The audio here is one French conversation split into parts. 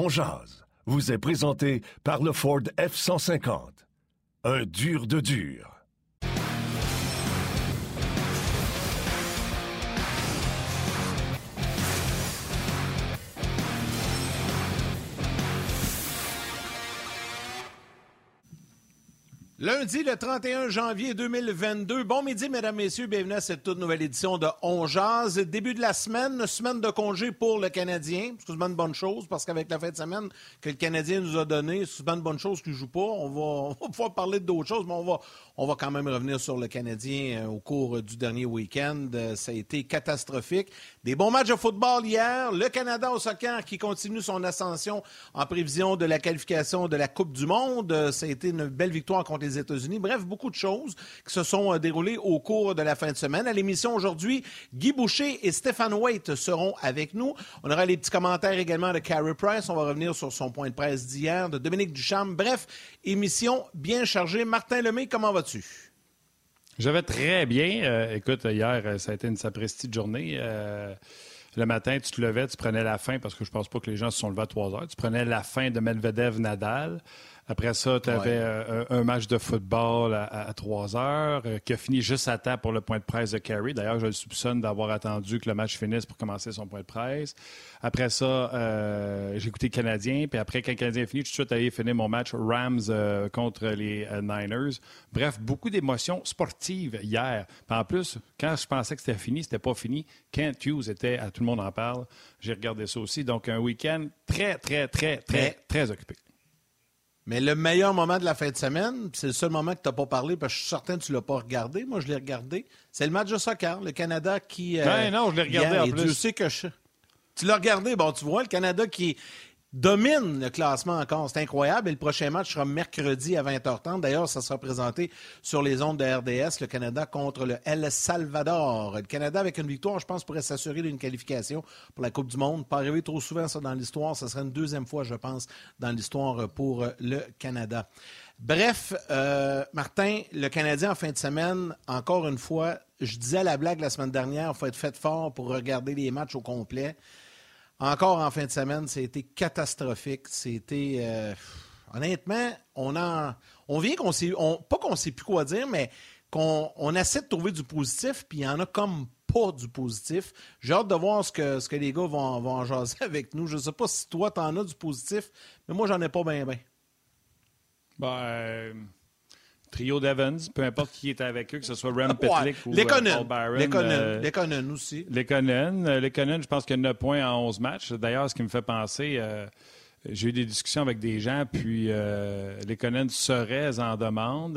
On vous est présenté par le Ford F-150. Un dur de dur. Lundi, le 31 janvier 2022. Bon midi, mesdames, messieurs. Bienvenue à cette toute nouvelle édition de On Jazz. Début de la semaine, semaine de congé pour le Canadien. Souvent une bonne chose parce qu'avec la fin de semaine que le Canadien nous a donné, c'est souvent une bonne chose qu'il joue pas. On va, on va pouvoir parler d'autres choses, mais on va, on va quand même revenir sur le Canadien euh, au cours du dernier week-end. Euh, ça a été catastrophique. Des bons matchs de football hier. Le Canada au soccer qui continue son ascension en prévision de la qualification de la Coupe du Monde. Euh, ça a été une belle victoire contre les États-Unis. Bref, beaucoup de choses qui se sont déroulées au cours de la fin de semaine. À l'émission aujourd'hui, Guy Boucher et Stéphane Waite seront avec nous. On aura les petits commentaires également de Carey Price. On va revenir sur son point de presse d'hier, de Dominique Ducharme. Bref, émission bien chargée. Martin Lemay, comment vas-tu? Je vais très bien. Euh, écoute, hier, euh, ça a été une sapristi de journée. Euh, le matin, tu te levais, tu prenais la fin, parce que je pense pas que les gens se sont levés à 3 heures. Tu prenais la fin de Medvedev-Nadal. Après ça, tu avais euh, un, match de football à, 3 heures euh, qui a fini juste à temps pour le point de presse de Kerry. D'ailleurs, je le soupçonne d'avoir attendu que le match finisse pour commencer son point de presse. Après ça, euh, j'ai écouté le Canadien. Puis après, quand le Canadien est fini, je suis tout de suite allé finir mon match Rams contre les Niners. Bref, beaucoup d'émotions sportives hier. Puis en plus, quand je pensais que c'était fini, c'était pas fini. Kent Hughes était à Tout le monde en parle. J'ai regardé ça aussi. Donc, un week-end très, très, très, très, très occupé. Mais le meilleur moment de la fin de semaine, c'est le seul moment que tu n'as pas parlé, parce que je suis certain que tu ne l'as pas regardé. Moi, je l'ai regardé. C'est le match de soccer, le Canada qui. Euh, ben non, je l'ai regardé en plus. Tu sais que je... Tu l'as regardé, bon, tu vois, le Canada qui domine le classement encore. C'est incroyable. Et le prochain match sera mercredi à 20h30. D'ailleurs, ça sera présenté sur les ondes de RDS, le Canada contre le El Salvador. Le Canada, avec une victoire, je pense, pourrait s'assurer d'une qualification pour la Coupe du Monde. Pas arriver trop souvent, ça, dans l'histoire. Ce serait une deuxième fois, je pense, dans l'histoire pour le Canada. Bref, euh, Martin, le Canadien en fin de semaine, encore une fois, je disais à la blague la semaine dernière, il faut être fait fort pour regarder les matchs au complet. Encore en fin de semaine, c'était catastrophique. C'était. Euh, honnêtement, on en. On vient qu'on sait. pas qu'on sait plus quoi dire, mais qu'on on essaie de trouver du positif, puis il y en a comme pas du positif. J'ai hâte de voir ce que, ce que les gars vont, vont en jaser avec nous. Je ne sais pas si toi, tu en as du positif, mais moi, j'en ai pas bien, bien. Ben. Trio d'Evans, peu importe qui était avec eux, que ce soit Rem Petlick ou euh, Paul Byron. Euh, les Conan aussi. Les Conan, euh, les Conan, je pense qu'il y a 9 points en 11 matchs. D'ailleurs, ce qui me fait penser, j'ai eu des discussions avec des gens, puis les Conan seraient en demande.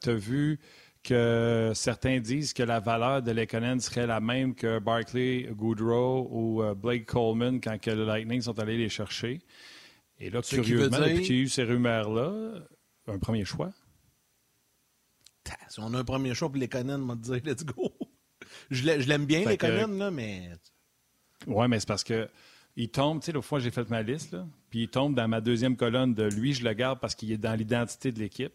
tu as vu que certains disent que la valeur de Lekonen serait la même que Barkley, Goodrow ou Blake Coleman quand que le Lightning sont allés les chercher. Et là, curieusement, depuis qu'il y a eu ces rumeurs-là, un premier choix. Si on a un premier choix pour les Conan, on va dire let's go. je l'aime bien, les Conan, là, mais. Ouais, mais c'est parce que il tombe, tu sais, l'autre fois, j'ai fait ma liste, là, puis il tombe dans ma deuxième colonne de lui, je le garde parce qu'il est dans l'identité de l'équipe.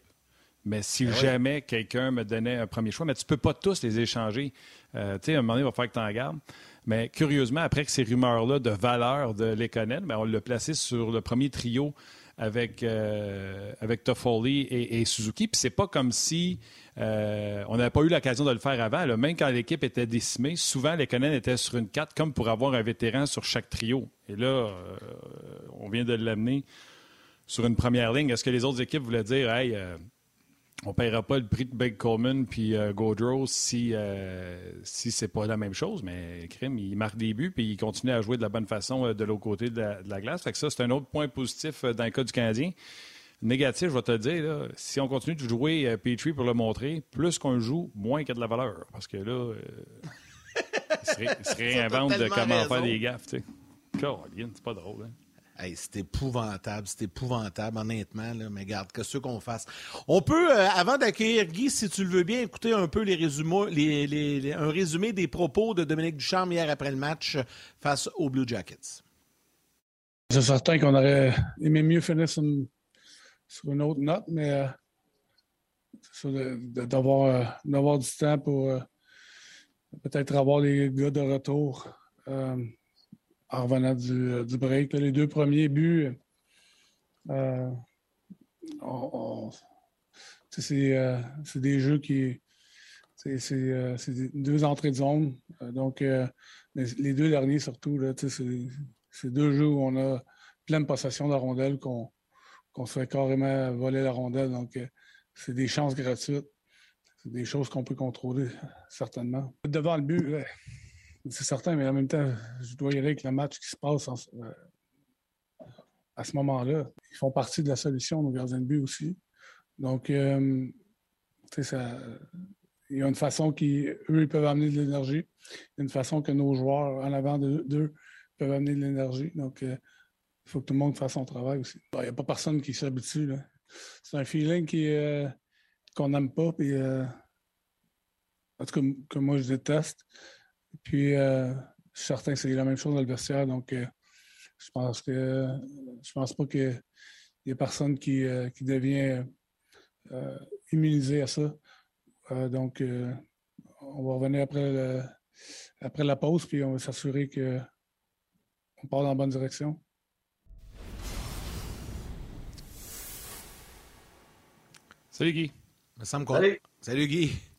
Mais si ben jamais quelqu'un me donnait un premier choix, mais tu peux pas tous les échanger. Euh, tu sais, à un moment donné, il va falloir que tu en gardes. Mais curieusement, après que ces rumeurs-là de valeur de l'Econen, ben, on l'a placé sur le premier trio avec, euh, avec Toffoli et, Suzuki. Puis c'est pas comme si euh, on n'avait pas eu l'occasion de le faire avant. Même quand l'équipe était décimée, souvent les Conan étaient sur une carte comme pour avoir un vétéran sur chaque trio. Et là, euh, on vient de l'amener sur une première ligne. Est-ce que les autres équipes voulaient dire Hey, on ne paiera pas le prix de Big Coleman puis Gaudreau si, si c'est pas la même chose, mais Crime, il marque des buts puis il continue à jouer de la bonne façon de l'autre côté de la, glace. Fait que ça, c'est un autre point positif dans le cas du Canadien. Négatif, je vais te dire, si on continue de jouer euh, Petrie pour le montrer, plus qu'on joue, moins qu'il y a de la valeur. Parce que là, euh, il, se réinvente de comment faire des gaffes. Tu sais. c'est pas drôle. Hein? C'est épouvantable, c'est épouvantable, honnêtement, mais garde, que ce qu'on fasse. On peut, euh, avant d'accueillir Guy, si tu le veux bien, écouter un peu les résumés, un résumé des propos de Dominique Ducharme hier après le match face aux Blue Jackets. C'est certain qu'on aurait aimé mieux finir sur une, autre note, mais euh, d'avoir du temps pour euh, peut-être avoir les gars de retour euh, en du, break. les deux premiers buts, Euh, c'est des jeux qui. C'est deux entrées de zone. donc, les, deux derniers surtout, c'est deux jeux où on a pleine possession de la rondelle, qu'on se fait carrément voler la rondelle. Donc, c'est des chances gratuites. C'est des choses qu'on peut contrôler, certainement. Devant le but, c'est certain, mais en même temps, je dois y aller avec le match qui se passe euh, à ce moment-là. Ils font partie de la solution, nos gardiens de but aussi. Donc, euh, ça, il y a une façon qui, eux, ils peuvent amener de l'énergie. Il y a une façon que nos joueurs en avant d'eux peuvent amener de l'énergie. Donc, euh, il faut que tout le monde fasse son travail aussi. Il n'y a pas personne qui s'habitue. C'est un feeling qu'on n'aime pas. Puis, en tout cas, que moi, je déteste. Puis, euh, certains, c'est la même chose dans le vestiaire. Donc, euh, je pense que je pense pas qu'il y ait personne qui, euh, qui devient immunisé à ça. donc, on va revenir après, après la pause, puis on va s'assurer qu'on part dans la bonne direction. Salut Guy. Salut. Salut Guy.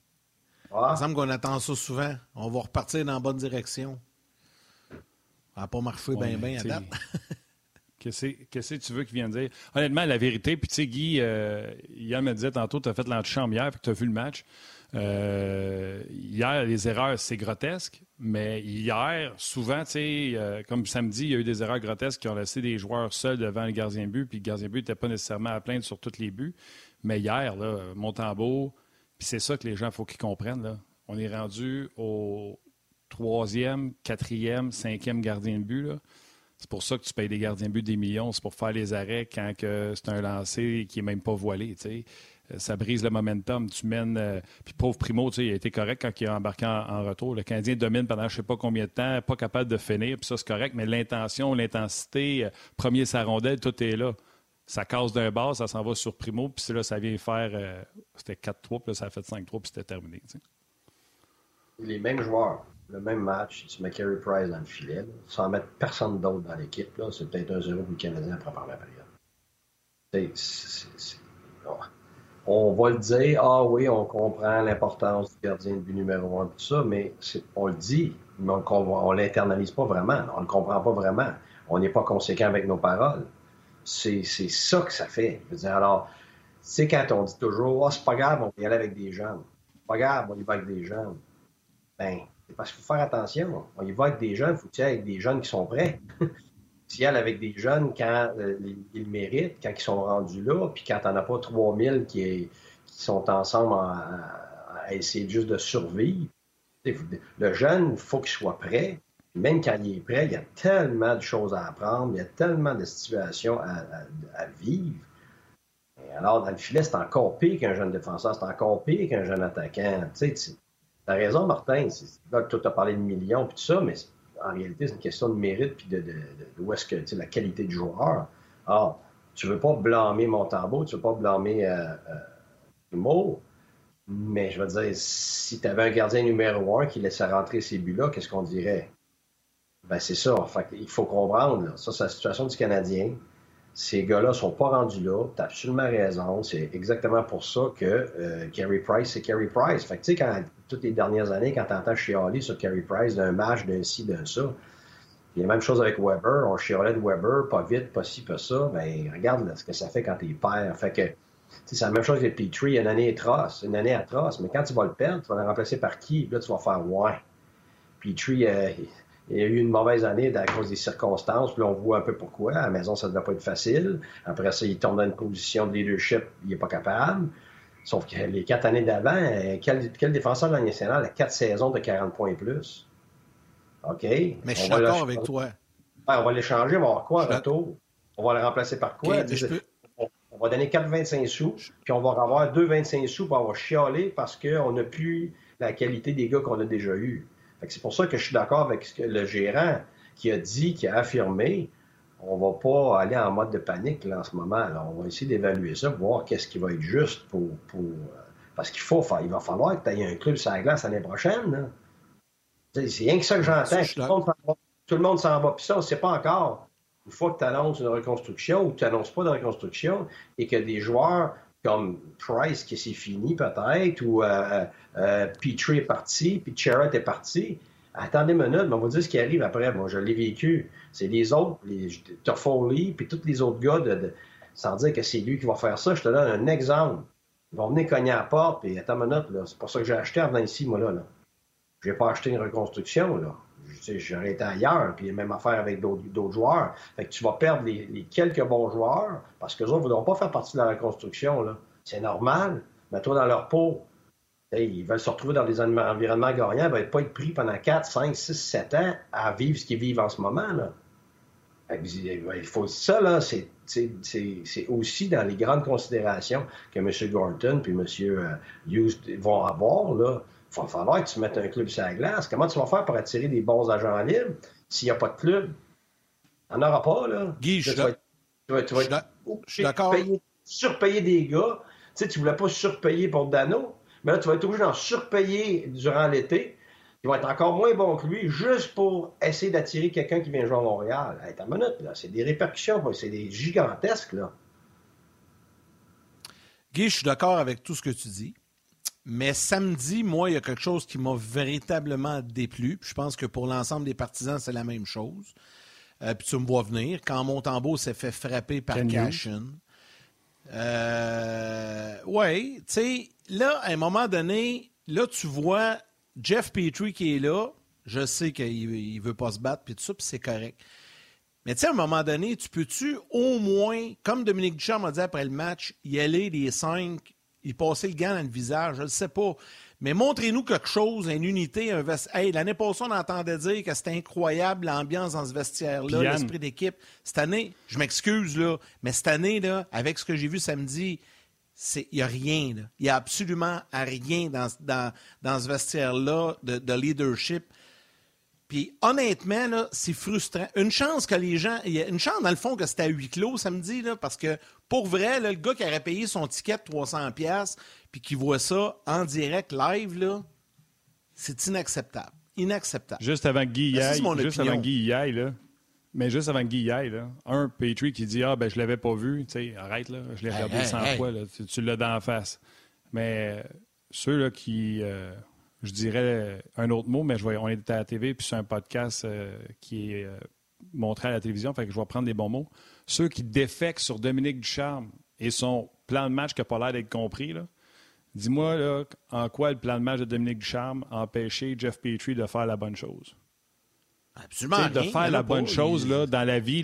Il me semble qu'on attend ça souvent. On va repartir dans la bonne direction. Ça n'a pas marché bien, bien à date. Qu'est-ce que tu veux qu'il vienne dire? Honnêtement, la vérité, puis tu sais, Guy, euh, Yann me disait tantôt, tu as fait l'antichambre hier, tu as vu le match. Euh, hier, les erreurs, c'est grotesque, mais hier, souvent, tu sais, euh, comme samedi, il y a eu des erreurs grotesques qui ont laissé des joueurs seuls devant le gardien but, puis le gardien but n'était pas nécessairement à plaindre sur tous les buts. Mais hier, là, Montembeau, puis c'est ça que les gens, il faut qu'ils comprennent. On est rendu au troisième, quatrième, cinquième gardien de but. C'est pour ça que tu payes des gardiens de but des millions. C'est pour faire les arrêts quand c'est un lancer qui n'est même pas voilé. Euh, ça brise le momentum. Tu mènes. Euh, puis pauvre Primo, il a été correct quand il a embarqué en, retour. Le Canadien domine pendant je ne sais pas combien de temps, pas capable de finir. Puis ça, c'est correct. Mais l'intention, l'intensité, euh, premier sa rondelle, tout est là ça casse d'un bas, ça s'en va sur Primo, puis là, ça vient faire. Euh, c'était 4-3, puis ça a fait 5-3, puis c'était terminé. Les mêmes joueurs, le même match, tu mets Carey Price dans le filet, sans mettre personne d'autre dans l'équipe, c'est peut-être un 0 pour Canadien après la première période. on va le dire, ah oui, on comprend l'importance du gardien de but numéro un, tout ça, mais on le dit, mais on ne l'internalise pas vraiment, on ne le comprend pas vraiment. On n'est pas conséquent avec nos paroles c'est ça que ça fait. Je alors, tu quand on dit toujours, oh, c'est pas grave, on va y aller avec des jeunes. C'est pas grave, on y va avec des jeunes. Ben, c'est parce qu'il faut faire attention. On y va avec des jeunes, il faut y aller avec des jeunes qui sont prêts? tu y aller avec des jeunes quand euh, ils méritent, quand ils sont rendus là, puis quand t'en as pas 3000 qui, qui sont ensemble à, essayer juste de survivre. Le jeune, il faut qu'il soit prêt même quand il est prêt, il y a tellement de choses à apprendre, il y a tellement de situations à, vivre. alors, dans le filet, c'est encore pire qu'un jeune défenseur, c'est encore pire qu'un jeune attaquant. Tu sais, as raison, Martin. Là, tu as parlé de millions et tout ça, mais en réalité, c'est une question de mérite puis de, est-ce que, la qualité du joueur. Alors, tu veux pas blâmer Montembeau, tu veux pas blâmer euh, euh, mais je veux dire, si tu avais un gardien numéro un qui laissait rentrer ces buts-là, qu'est-ce qu'on dirait? Ben, c'est ça. il faut comprendre, ça, c'est la situation du Canadien. Ces gars-là sont pas rendus là. Tu as absolument raison. C'est exactement pour ça que euh, Price, c'est Carey Price. Fait que, tu sais, quand, toutes les dernières années, quand tu entends chialer sur Carey Price d'un match, d'un ci, d'un ça, puis la même chose avec Weber. On chialait de Weber, pas vite, pas ci, pas ça. Ben, regarde ce que ça fait quand t'es père. Fait que, c'est la même chose avec Petrie, une année atroce, une année atroce. Mais quand tu vas le perdre, tu vas le remplacer par qui? là, tu vas faire ouais. Petrie, euh, il y a eu une mauvaise année à cause des circonstances. Puis là, on voit un peu pourquoi. À la maison, ça ne devait pas être facile. Après ça, il tombe dans une position de leadership, il n'est pas capable. Sauf que les quatre années d'avant, euh, quel, quel, défenseur de la nationale a quatre saisons de 40 points et plus? OK. Mais je suis d'accord avec toi. on va l'échanger, on va avoir quoi en retour? On va le remplacer par quoi? On va donner 4,25 sous, puis on va avoir 2,25 sous pour avoir chialé parce qu'on n'a plus la qualité des gars qu'on a déjà eus. C'est pour ça que je suis d'accord avec le gérant qui a dit, qui a affirmé, on va pas aller en mode de panique là, en ce moment. On va essayer d'évaluer ça, voir qu'est-ce qui va être juste pour. pour euh, parce qu'il faut, il va falloir que tu aies un club sur la glace l'année prochaine. C'est rien que ça que j'entends. Tout, le monde s'en va. Puis ça, on ne sait pas encore. une fois que tu annonces une reconstruction ou tu n'annonces pas de reconstruction et que des joueurs comme Price, qui c'est fini peut-être, ou euh, euh, Petrie est parti, puis Charrett est parti, attendez une minute, mais on va dire ce qui arrive après. Moi, je l'ai vécu. C'est les autres, les Toffoli, puis tous les autres gars, sans dire que c'est lui qui va faire ça. Je te donne un exemple. Ils vont venir cogner à la porte, puis attends une minute, c'est pour ça que j'ai acheté en ici, moi, là. Je n'ai pas acheté une reconstruction, là. J'aurais été ailleurs, puis même affaire avec d'autres joueurs. Fait tu vas perdre les, quelques bons joueurs, parce que autres ne voudront pas faire partie de la reconstruction. C'est normal. Mets-toi dans leur peau. Ils veulent se retrouver dans des environnements gagnants, ils ne veulent pas être pris pendant 4, 5, 6, 7 ans à vivre ce qu'ils vivent en ce moment, là. Il faut ça, là, c'est aussi dans les grandes considérations que M. Gorton puis M. Euh, Hughes vont avoir. Là. Il va falloir que tu mettes un club sur la glace. Comment tu vas faire pour attirer des bons agents libres s'il n'y a pas de club? Il n'y en aura pas, là. Guy, je suis d'accord. Surpayer des gars. Tu sais, tu ne voulais pas surpayer pour Dano, mais là, tu vas être obligé d'en surpayer durant l'été il va être encore moins bon que lui juste pour essayer d'attirer quelqu'un qui vient jouer à Montréal. Hey, minute, là. C'est des répercussions, c'est des gigantesques, là. Guy, je suis d'accord avec tout ce que tu dis. Mais samedi, moi, il y a quelque chose qui m'a véritablement déplu. je pense que pour l'ensemble des partisans, c'est la même chose. Euh, puis tu me vois venir. Quand Montembeau s'est fait frapper par Cashin. Euh, oui, tu sais, là, à un moment donné, là, tu vois Jeff Petrie qui est là, je sais qu'il ne veut pas se battre, puis tout ça, puis c'est correct. Mais tu sais, à un moment donné, tu peux-tu au moins, comme Dominique Duchamp m'a dit après le match, y aller les cinq, y passer le gant dans le visage, je ne sais pas. Mais montrez-nous quelque chose, une unité, un vestiaire. Hey, l'année passée, on entendait dire que c'était incroyable l'ambiance dans ce vestiaire-là, l'esprit d'équipe. Cette année, je m'excuse, là, mais cette année, là, avec ce que j'ai vu samedi, il n'y a rien. Il n'y a absolument rien dans, dans, ce vestiaire-là de, leadership. Puis honnêtement, c'est frustrant. Une chance que les gens. Il y a une chance, dans le fond, que c'était à huis clos samedi, là, parce que pour vrai, le gars qui aurait payé son ticket de 300$ puis qui voit ça en direct, live, là, c'est inacceptable. Inacceptable. Juste avant Guy juste avant Guy là, mais juste avant Guy là, un Petrie qui dit Ah, ben je l'avais pas vu, tu sais, arrête, là, je l'ai regardé 100 fois, là, tu, l'as dans la face. Mais ceux là, qui, euh, je dirais un autre mot, mais je on est à la TV, puis c'est un podcast euh, qui est euh, montré à la télévision, fait que je vais prendre des bons mots. Ceux qui défectent sur Dominique Ducharme et son plan de match qui n'a pas l'air d'être compris, là, dis-moi en quoi le plan de match de Dominique Ducharme a empêché Jeff Petrie de faire la bonne chose? Absolument. de faire la bonne chose là, dans la vie,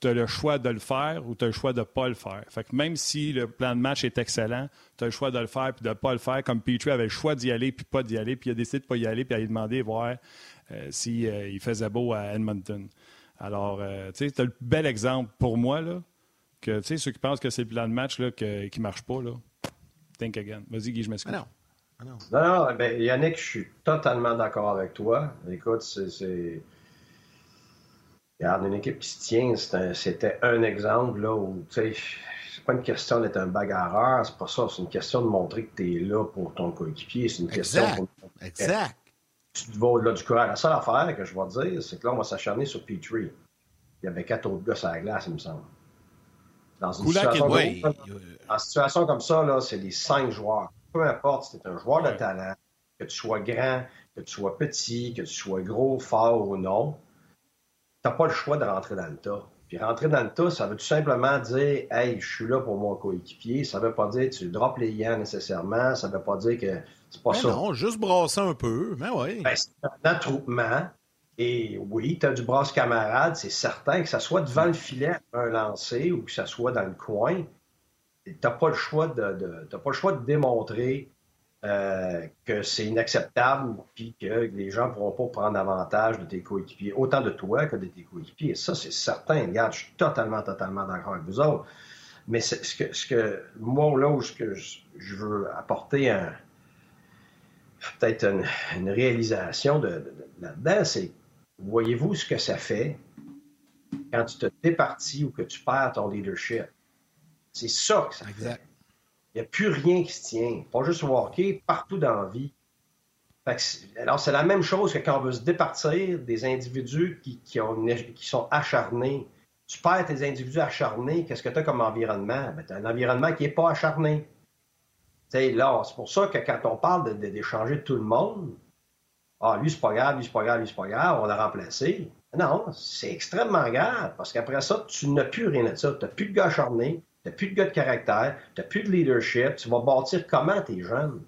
tu as le choix de le faire ou tu as le choix de ne pas le faire. Fait que même si le plan de match est excellent, tu as le choix de le faire puis de ne pas le faire, comme Petrie avait le choix d'y aller puis pas d'y aller, puis il a décidé de ne pas y aller puis il a demandé voir euh, s'il euh, faisait beau à Edmonton. Alors, euh, tu sais, tu as le bel exemple pour moi, là, que ceux qui pensent que c'est le plan de match là, qui ne marche pas, là, think again. Vas-y, Guy, je m'excuse. Ah non. Ah non. non, non, ben, Yannick, je suis totalement d'accord avec toi. Écoute, c'est Regarde, une équipe qui se tient, c'était un, exemple là, où, tu sais, c'est pas une question d'être un bagarreur, c'est pas ça, c'est une question de montrer que tu es là pour ton coéquipier, c'est une question pour... Exact. Tu vas au-delà du courage. La seule affaire que je vais dire, c'est que là, on va s'acharner sur Petrie. Il y avait quatre autres gars sur la glace, il me semble. Dans une situation, comme... situation comme ça, là, c'est les cinq joueurs. Peu importe si tu es un joueur de talent, que tu sois grand, que tu sois petit, que tu sois gros, fort ou non, tu n'as pas le choix de rentrer dans le tas. Puis rentrer dans le tas, ça veut tout simplement dire Hey, je suis là pour mon coéquipier. Ça veut pas dire que tu drops les liens nécessairement. Ça veut pas dire que c'est pas ça. Non, juste brasser un peu. Mais oui. Ben, c'est un attroupement. Et oui, tu as du brasse camarade, c'est certain que ça soit devant le filet un lancer ou que ça soit dans le coin. Tu n'as pas le choix de, pas le choix de démontrer euh, que c'est inacceptable, puis que les gens ne pourront pas prendre avantage de tes coéquipiers, autant de toi que de tes coéquipiers. Ça, c'est certain. Regarde, je suis totalement, totalement d'accord avec vous autres. Mais ce que, ce que moi, là où je, je veux apporter un, peut-être une, réalisation de, là-dedans, c'est voyez-vous ce que ça fait quand tu te départis ou que tu perds ton leadership? C'est ça que ça fait. Il n'y a plus rien qui se tient. Pas juste au partout dans la vie. alors, c'est la même chose que quand on veut se départir des individus qui, qui, ont, qui sont acharnés Tu perds tes individus acharnés, qu'est-ce que tu as comme environnement? Ben, tu as un environnement qui n'est pas acharné. là, c'est pour ça que quand on parle d'échanger tout le monde, ah, lui, c'est pas grave, lui, c'est pas grave, lui, c'est pas grave, on l'a remplacé. Non, c'est extrêmement grave, parce qu'après ça, tu n'as plus rien de ça. Tu n'as plus de gars acharnés, tu n'as plus de gars de caractère, tu n'as plus de leadership. Tu vas bâtir comment tes jeunes?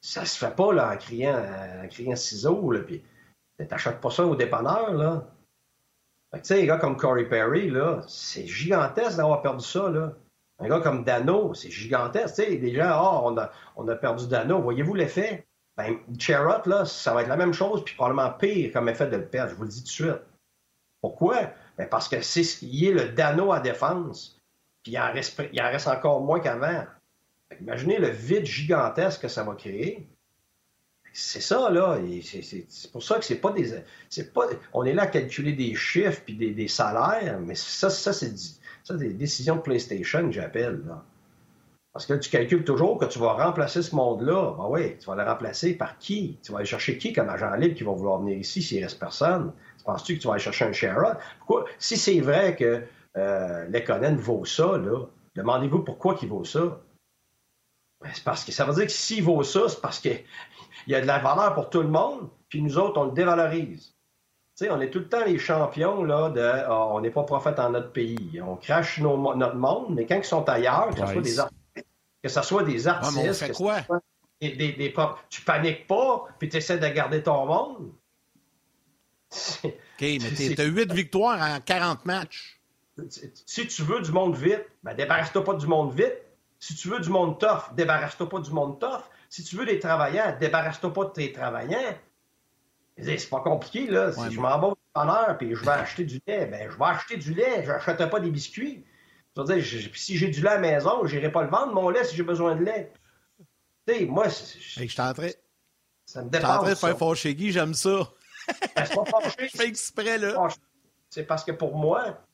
Ça se fait pas là, en criant, en criant ciseaux, là, puis t'achètes pas ça au dépanneur, là. tu sais, les gars comme Corey Perry, là, c'est gigantesque d'avoir perdu ça. Un gars comme Dano, c'est gigantesque. Tu sais, les gens, oh, on a, perdu Dano. Voyez-vous l'effet? Ben, Cherrott, là, ça va être la même chose, puis probablement pire comme effet de le perdre, je vous le dis tout de suite. Pourquoi? Ben parce que c'est ce qui est le Dano à défense, puis il en reste, encore moins qu'avant. Imaginez le vide gigantesque que ça va créer. C'est ça, là. C'est pour ça que c'est pas des. pas, on est là à calculer des chiffres puis des, salaires, mais ça, ça c'est des décisions de PlayStation que j'appelle. Parce que tu calcules toujours que tu vas remplacer ce monde-là. Ben oui, tu vas le remplacer par qui? Tu vas aller chercher qui comme agent libre qui va vouloir venir ici s'il reste personne? Penses-tu que tu vas aller chercher un Sherrod? Pourquoi? Si c'est vrai que euh, Lekonen vaut ça, là, demandez-vous pourquoi il vaut ça. Ben, c'est parce que ça veut dire que s'il vaut ça, c'est parce qu'il y a de la valeur pour tout le monde, puis nous autres, on le dévalorise. sais, on est tout le temps les champions là, de ah, on n'est pas prophète en notre pays. On crache notre monde, mais quand ils sont ailleurs, que ce soit des, que ce soit des artistes. fait quoi? Des, des, tu paniques pas, puis tu essaies de garder ton monde. OK, mais tu as 8 victoires en 40 matchs. Si tu veux du monde vite, ben débarrasse-toi pas du monde vite. Si tu veux du monde tough, débarrasse-toi pas du monde tough. Si tu veux des travailleurs, débarrasse-toi pas de tes travailleurs. C'est pas compliqué, là. Si je m'en vais au dépanneur et je vais acheter du lait, ben je vais acheter du lait, je n'achèterai pas des biscuits. Je veux dire, si j'ai du lait à la maison, je n'irai pas le vendre, mon lait, si j'ai besoin de lait. Tu sais, moi, je suis en train. Ça me dépasse. En train de faire fâcher Guy, j'aime ça. Ben, c'est pas fâché. je fais exprès, là. C'est parce que pour moi,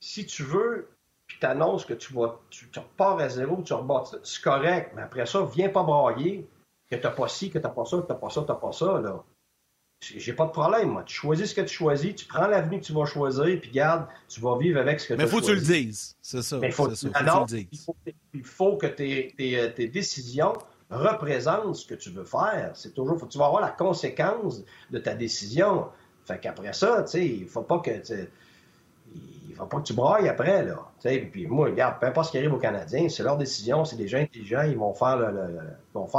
si tu veux puis tu annonces que tu vas tu, repars à zéro, tu rebâtis, c'est correct, mais après ça, viens pas brailler que tu n'as pas ci, que tu n'as pas ça, que tu n'as pas ça, tu n'as pas ça. Là. J'ai pas de problème, moi. Tu choisis ce que tu choisis, tu prends l'avenue que tu vas choisir, puis garde, tu vas vivre avec ce que tu Mais faut que tu le dises, c'est ça. Mais faut, alors, tu le dises. Il, faut, que tes, tes, tes, décisions représentent ce que tu veux faire. C'est toujours, faut, tu vas avoir la conséquence de ta décision. Fait qu'après ça, tu sais, il faut pas que il faut pas que tu brailles après, là. puis moi, regarde, peu importe ce qui arrive aux Canadiens, c'est leur décision, c'est des gens intelligents, ils vont faire,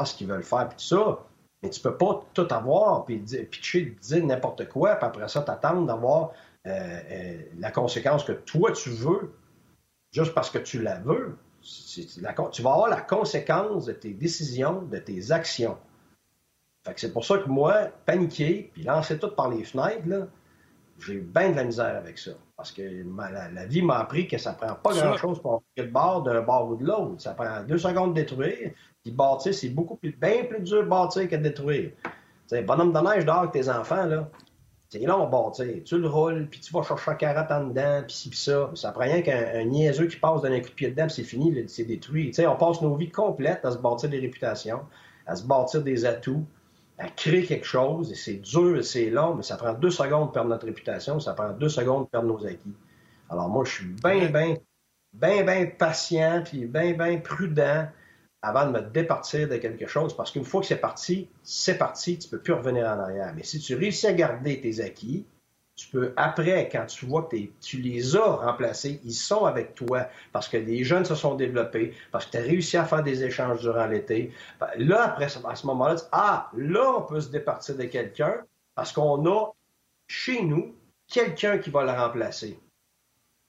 ce qu'ils veulent faire, puis tout ça. Mais tu peux pas tout avoir, puis pitcher, dire n'importe quoi, puis après ça, t'attendre d'avoir euh, euh, la conséquence que toi, tu veux, juste parce que tu la veux. tu vas avoir la conséquence de tes décisions, de tes actions. C'est pour ça que moi, paniquer, puis lancer tout par les fenêtres, là, j'ai bien de la misère avec ça. Parce que la, vie m'a appris que ça prend pas grand-chose pour faire le bord d'un bord ou de l'autre. Ça prend deux secondes de détruire. Puis bâtir, c'est beaucoup plus, bien plus dur de bâtir que de détruire. sais, bonhomme de neige dehors avec tes enfants, là. C'est long bâtir. Tu le roules, puis tu vas chercher un carotte en dedans, puis ci, puis ça. Ça prend rien qu'un niaiseux qui passe d'un coup de pied dedans, puis c'est fini, c'est détruit. sais, on passe nos vies complètes à se bâtir des réputations, à se bâtir des atouts à créer quelque chose, et c'est dur et c'est long, mais ça prend deux secondes de perdre notre réputation, ça prend deux secondes de perdre nos acquis. Alors moi, je suis bien, bien, bien, bien patient, puis bien, bien prudent avant de me départir de quelque chose, parce qu'une fois que c'est parti, c'est parti, tu ne peux plus revenir en arrière. Mais si tu réussis à garder tes acquis, tu peux, après, quand tu vois que tu les as remplacés, ils sont avec toi parce que les jeunes se sont développés, parce que tu as réussi à faire des échanges durant l'été. Ben, là, après, à ce moment-là, ah, là, on peut se départir de quelqu'un parce qu'on a chez nous quelqu'un qui va le remplacer.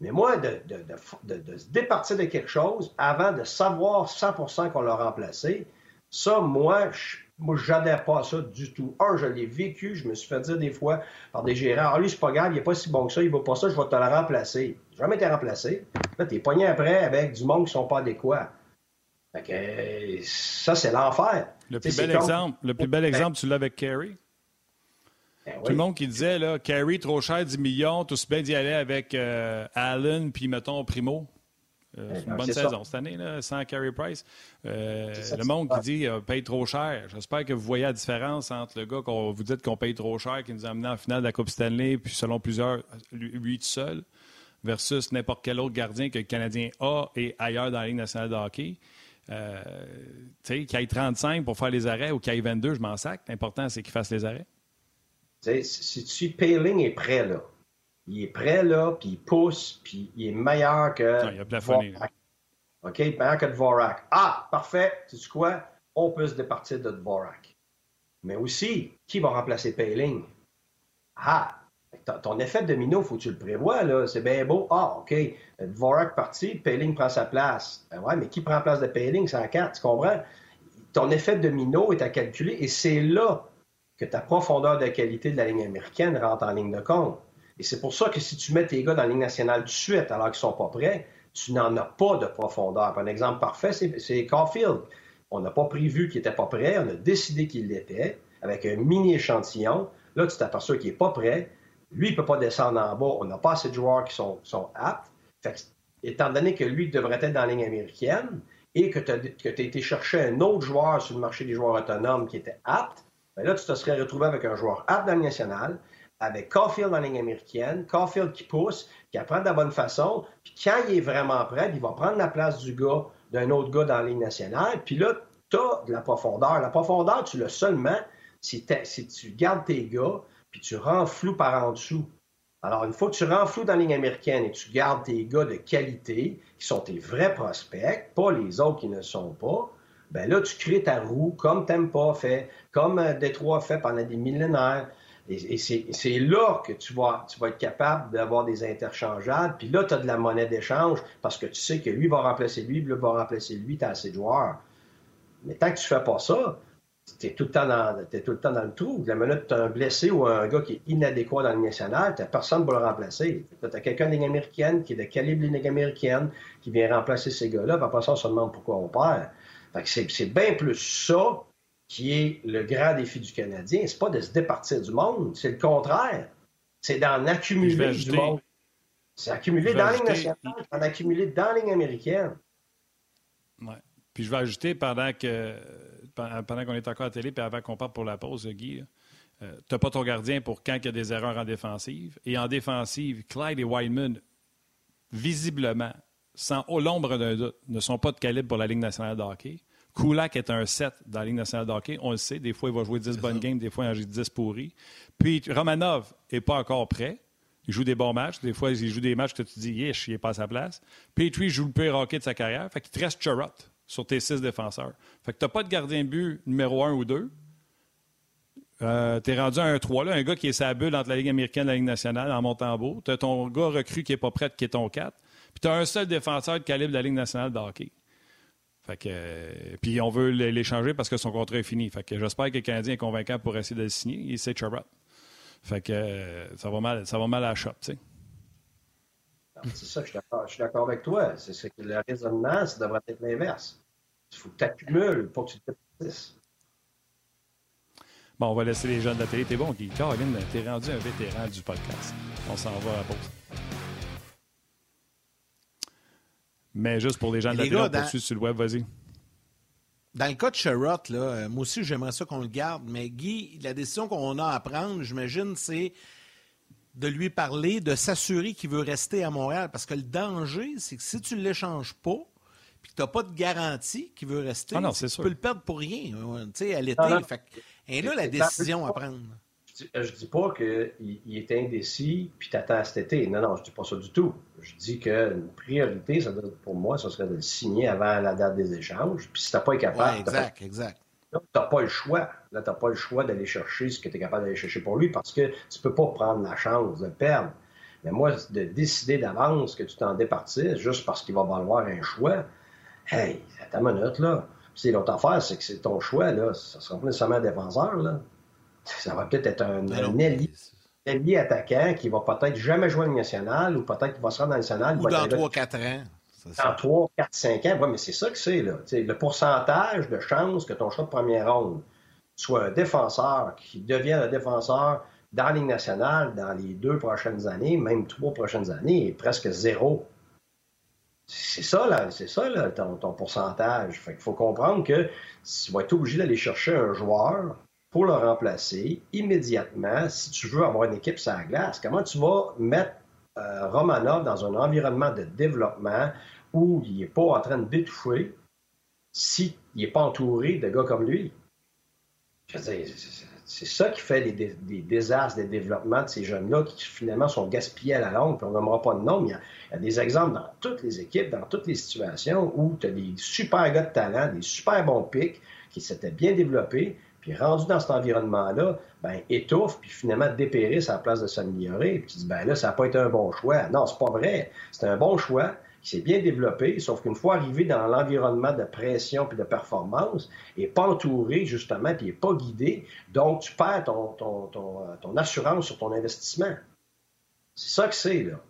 Mais moi, de, de, se départir de quelque chose avant de savoir 100% qu'on l'a remplacé, ça, moi, je moi, j'adhère pas à ça du tout. Un, je l'ai vécu, je me suis fait dire des fois par des gérants, ah lui, c'est pas grave, il est pas si bon que ça, il va pas ça, je vais te le remplacer. J'ai jamais été remplacé. Là, t'es pogné après avec du monde qui sont pas adéquats. Fait que, ça, c'est l'enfer. Le plus bel exemple, le plus bel exemple, tu l'as avec Kerry. Ben tout le monde qui disait, là, Carey, trop cher, 10 millions, tout se bien d'y aller avec euh, Allen, puis mettons Primo. Euh, c'est une bonne saison cette année, là, sans Carey Price. Euh, le monde qui dit euh, paye trop cher. J'espère que vous voyez la différence entre le gars qu'on vous dites qu'on paye trop cher, qui nous a amené en finale de la Coupe Stanley, puis selon plusieurs, lui, tout seul, versus n'importe quel autre gardien que le Canadien a et ailleurs dans la Ligue nationale de hockey. Euh, qu'il aille 35 pour faire les arrêts ou qu'il aille 22, je m'en sac. L'important, c'est qu'il fasse les arrêts. si tu Payling est prêt, là, il est prêt, là, puis il pousse, puis il est meilleur que. Non, il a plafonné. OK, meilleur que Dvorak. Ah, parfait. Tu sais quoi? On peut se départir de Dvorak. Mais aussi, qui va remplacer Payling? Ah, ton effet de domino, faut que tu le prévois, là. C'est bien beau. Ah, OK. Dvorak parti, Payling prend sa place. Ben ouais, mais qui prend la place de Payling? C'est en carte, tu comprends? Ton effet de domino est à calculer et c'est là que ta profondeur de qualité de la ligne américaine rentre en ligne de compte. Et c'est pour ça que si tu mets tes gars dans la Ligue nationale tout de suite alors qu'ils ne sont pas prêts, tu n'en as pas de profondeur. Un exemple parfait, c'est Caulfield. On n'a pas prévu qu'il n'était pas prêt, on a décidé qu'il l'était avec un mini échantillon. Là, tu t'aperçois qu'il n'est pas prêt. Lui, il ne peut pas descendre en bas. On n'a pas assez de joueurs qui sont, aptes. étant donné que lui devrait être dans la ligne américaine et que tu as, été chercher un autre joueur sur le marché des joueurs autonomes qui était apte, bien là, tu te serais retrouvé avec un joueur apte dans la nationale, avec Caulfield la ligne américaine, Caulfield qui pousse, qui apprend de la bonne façon, puis quand il est vraiment prêt, il va prendre la place du gars, d'un autre gars dans la ligne nationale, puis là, tu as de la profondeur. La profondeur, tu l'as seulement si, tu gardes tes gars, puis tu rends flou par en dessous. Alors, une fois que tu rends flou dans la ligne américaine et tu gardes tes gars de qualité, qui sont tes vrais prospects, pas les autres qui ne le sont pas, ben là, tu crées ta roue comme Tampa fait, comme euh, Détroit fait pendant des millénaires. Et, c'est là que tu vas, être capable d'avoir des interchangeables. Puis là, tu as de la monnaie d'échange parce que tu sais que lui va remplacer lui, lui va remplacer lui, tu as assez de joueurs. Mais tant que tu fais pas ça, tu es tout, le temps dans, le trou. La minute tu as un blessé ou un gars qui est inadéquat dans le national, tu personne pour le remplacer. Tu as quelqu'un de américaine qui est de calibre ligne américaine qui vient remplacer ces gars-là. Puis après ça, on se demande pourquoi on perd. c'est bien plus ça qui est le grand défi du Canadien, c'est pas de se départir du monde, c'est le contraire. C'est d'en accumuler du monde. C'est accumuler dans la ligne nationale, en accumuler dans la ligne américaine. Ouais. Puis je vais ajouter pendant que pendant qu'on est encore à la télé, puis avant qu'on parte pour la pause, Guy, euh, tu n'as pas ton gardien pour quand il y a des erreurs en défensive. Et en défensive, Clyde et Wideman, visiblement, sans l'ombre d'un doute, ne sont pas de calibre pour la Ligue nationale de hockey. Kulak est un 7 dans la Ligue nationale de hockey. On le sait. Des fois, il va jouer 10 bonnes games. Des fois, il en joue 10 pourris. Puis, Romanov n'est pas encore prêt. Il joue des bons matchs. Des fois, il joue des matchs que tu dis, yesh, il n'est pas à sa place. Petrie joue le pire hockey de sa carrière. Fait qu'il te reste Churrott sur tes six défenseurs. Fait que tu n'as pas de gardien de but numéro 1 ou 2. Euh, tu es rendu à un 3, là, un gars qui est sa bulle entre la Ligue américaine et la Ligue nationale en montant beau. Tu as ton gars recru qui n'est pas prêt, qui est ton 4. Puis tu as un seul défenseur de calibre de la Ligue nationale de hockey. Fait que, euh, puis on veut l'échanger parce que son contrat est fini. Fait que j'espère que le Canadien est convaincant pour essayer de le signer. Et c'est Charrot. Fait que euh, ça va mal, ça va mal à la shop, tu sais. C'est ça, je suis d'accord avec toi. C'est que le raisonnement, ça devrait être l'inverse. Il faut que tu accumules pour que tu te départisses. Bon, on va laisser les jeunes de la télé. T'es bon, Guy. Caroline, t'es rendu un vétéran du podcast. On s'en va à la pause. Mais juste pour les gens de la télé, dans... sur le web, vas-y. Dans le cas de Sherrod, là, euh, moi aussi, j'aimerais ça qu'on le garde. Mais Guy, la décision qu'on a à prendre, j'imagine, c'est de lui parler, de s'assurer qu'il veut rester à Montréal. Parce que le danger, c'est que si tu ne l'échanges pas, puis que tu n'as pas de garantie qu'il veut rester, ah tu peux le perdre pour rien, tu sais, à l'été. Et là, la décision à prendre je dis pas qu'il il est indécis puis t'attends cet été. Non, non, je dis pas ça du tout. Je dis qu'une priorité, ça pour moi, ce serait de le signer avant la date des échanges. Puis si t'as pas été capable. exact, pas, exact. t'as pas le choix. Là, t'as pas le choix d'aller chercher ce que tu es capable d'aller chercher pour lui parce que tu peux pas prendre la chance de perdre. Mais moi, de décider d'avance que tu t'en départisses juste parce qu'il va valoir un choix, hey, ta minute, là. Puis l'autre affaire, c'est que c'est ton choix, là. Ça sera pas nécessairement un défenseur, là ça va peut-être être un, ben allié, attaquant qui va peut-être jamais jouer en national ou peut-être qu'il va se rendre dans le national. Ou dans 3-4 ans. Dans 3, 4, 5 ans. Oui, mais c'est ça que c'est. Là. le pourcentage de chances que ton choix de première ronde soit un défenseur qui devienne un défenseur dans la Ligue nationale dans les deux prochaines années, même trois prochaines années, est presque zéro. C'est ça, là, c'est ça là, ton, pourcentage. Fait qu'il faut comprendre que tu vas être obligé d'aller chercher un joueur pour le remplacer immédiatement si tu veux avoir une équipe sans glace. Comment tu vas mettre euh, Romanov dans un environnement de développement où il n'est pas en train de d'étouffer s'il n'est pas entouré de gars comme lui? C'est ça qui fait des, désastres des développements de ces jeunes-là qui finalement sont gaspillés à la longue, puis on n'aimera pas de nom, mais il y, a, des exemples dans toutes les équipes, dans toutes les situations où tu as des super gars de talent, des super bons pics qui s'étaient bien développés, puis rendus dans cet environnement-là, ben étouffent, puis finalement dépérissent à la place de s'améliorer. Puis tu dis, ben là, ça n'a pas été un bon choix. Non, c'est pas vrai. C'est un bon choix qui s'est bien développé, sauf qu'une fois arrivé dans l'environnement de pression puis de performance, il n'est pas entouré, justement, puis il n'est pas guidé, donc tu perds ton, ton, ton, assurance sur ton investissement. C'est ça que c'est, là.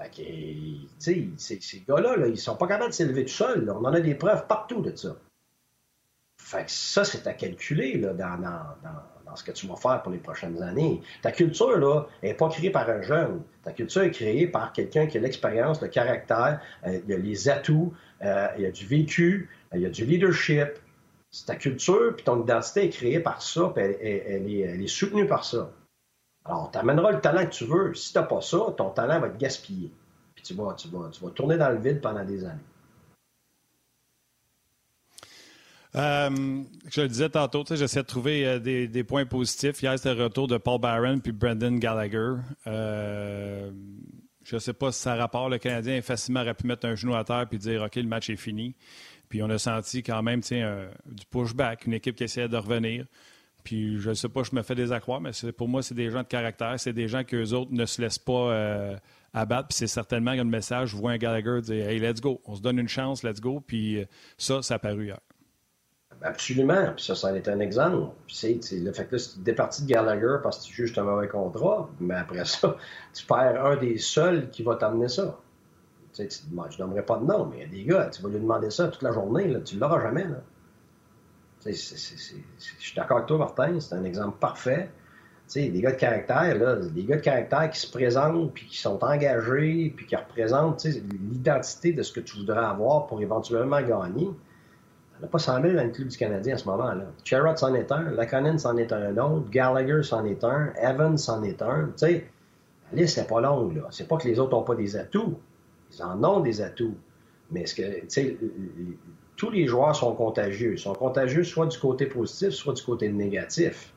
Fait que, ces gars-là, là, ils sont pas capables de s'élever tout seuls. On en a des preuves partout de ça. Fait ça, c'est à calculer dans, ce que tu vas faire pour les prochaines années. Ta culture, là, n'est pas créée par un jeune. Ta culture est créée par quelqu'un qui a l'expérience, le caractère, euh, il a les atouts, euh, il y a du vécu, euh, il y a du leadership. C'est ta culture, puis ton identité est créée par ça, puis elle, est, soutenue par ça. Alors, tu amèneras le talent que tu veux. Si tu n'as pas ça, ton talent va être gaspillé. Puis tu vas, tu, vas, tu vas tourner dans le vide pendant des années. Euh, je le disais tantôt, j'essaie de trouver euh, des, points positifs. Hier, c'était le retour de Paul Barron puis Brendan Gallagher. Euh, je ne sais pas si ça rapporte. Le Canadien facilement aurait pu mettre un genou à terre puis dire OK, le match est fini. Puis on a senti quand même du pushback, une équipe qui essayait de revenir. Puis je ne sais pas, je me fais des mais pour moi, c'est des gens de caractère. C'est des gens qu'eux autres ne se laissent pas abattre. Puis c'est certainement un message. Je vois un Gallagher dire Hey, let's go. On se donne une chance, let's go. Puis ça, ça a paru hier. Absolument. Puis ça, ça en est un exemple. Le fait que tu es de Gallagher parce que tu juges un mauvais contrat, mais après ça, tu perds un des seuls qui va t'amener ça. Je n'aimerais pas de nom, mais il y a des gars, tu vas lui demander ça toute la journée, là, tu ne l'auras jamais. Là. je suis d'accord avec toi, Martin, c'est un exemple parfait. Tu sais, des gars de caractère, là, des gars de caractère qui se présentent, puis qui sont engagés, puis qui représentent l'identité de ce que tu voudrais avoir pour éventuellement gagner. Il n'y a pas 100 000 dans le club du Canadien en ce moment-là. Sherrod c'en est un, Laconin c'en est un autre, Gallagher c'en est un, Evans c'en est un. Tu sais, la liste n'est pas longue, là. C'est pas que les autres n'ont pas des atouts. Ils en ont des atouts. Mais est-ce que, tu sais, tous les joueurs sont contagieux. Ils sont contagieux soit du côté positif, soit du côté négatif.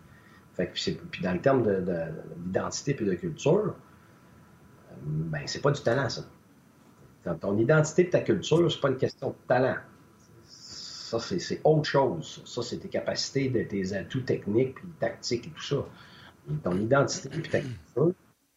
Fait puis dans le terme d'identité et de culture, ben, c'est pas du talent, ça. ton identité et ta culture, c'est pas une question de talent. Ça, c'est autre chose. Ça, c'est tes capacités, de, tes atouts techniques, puis tactiques et tout ça. ton identité puis ta culture,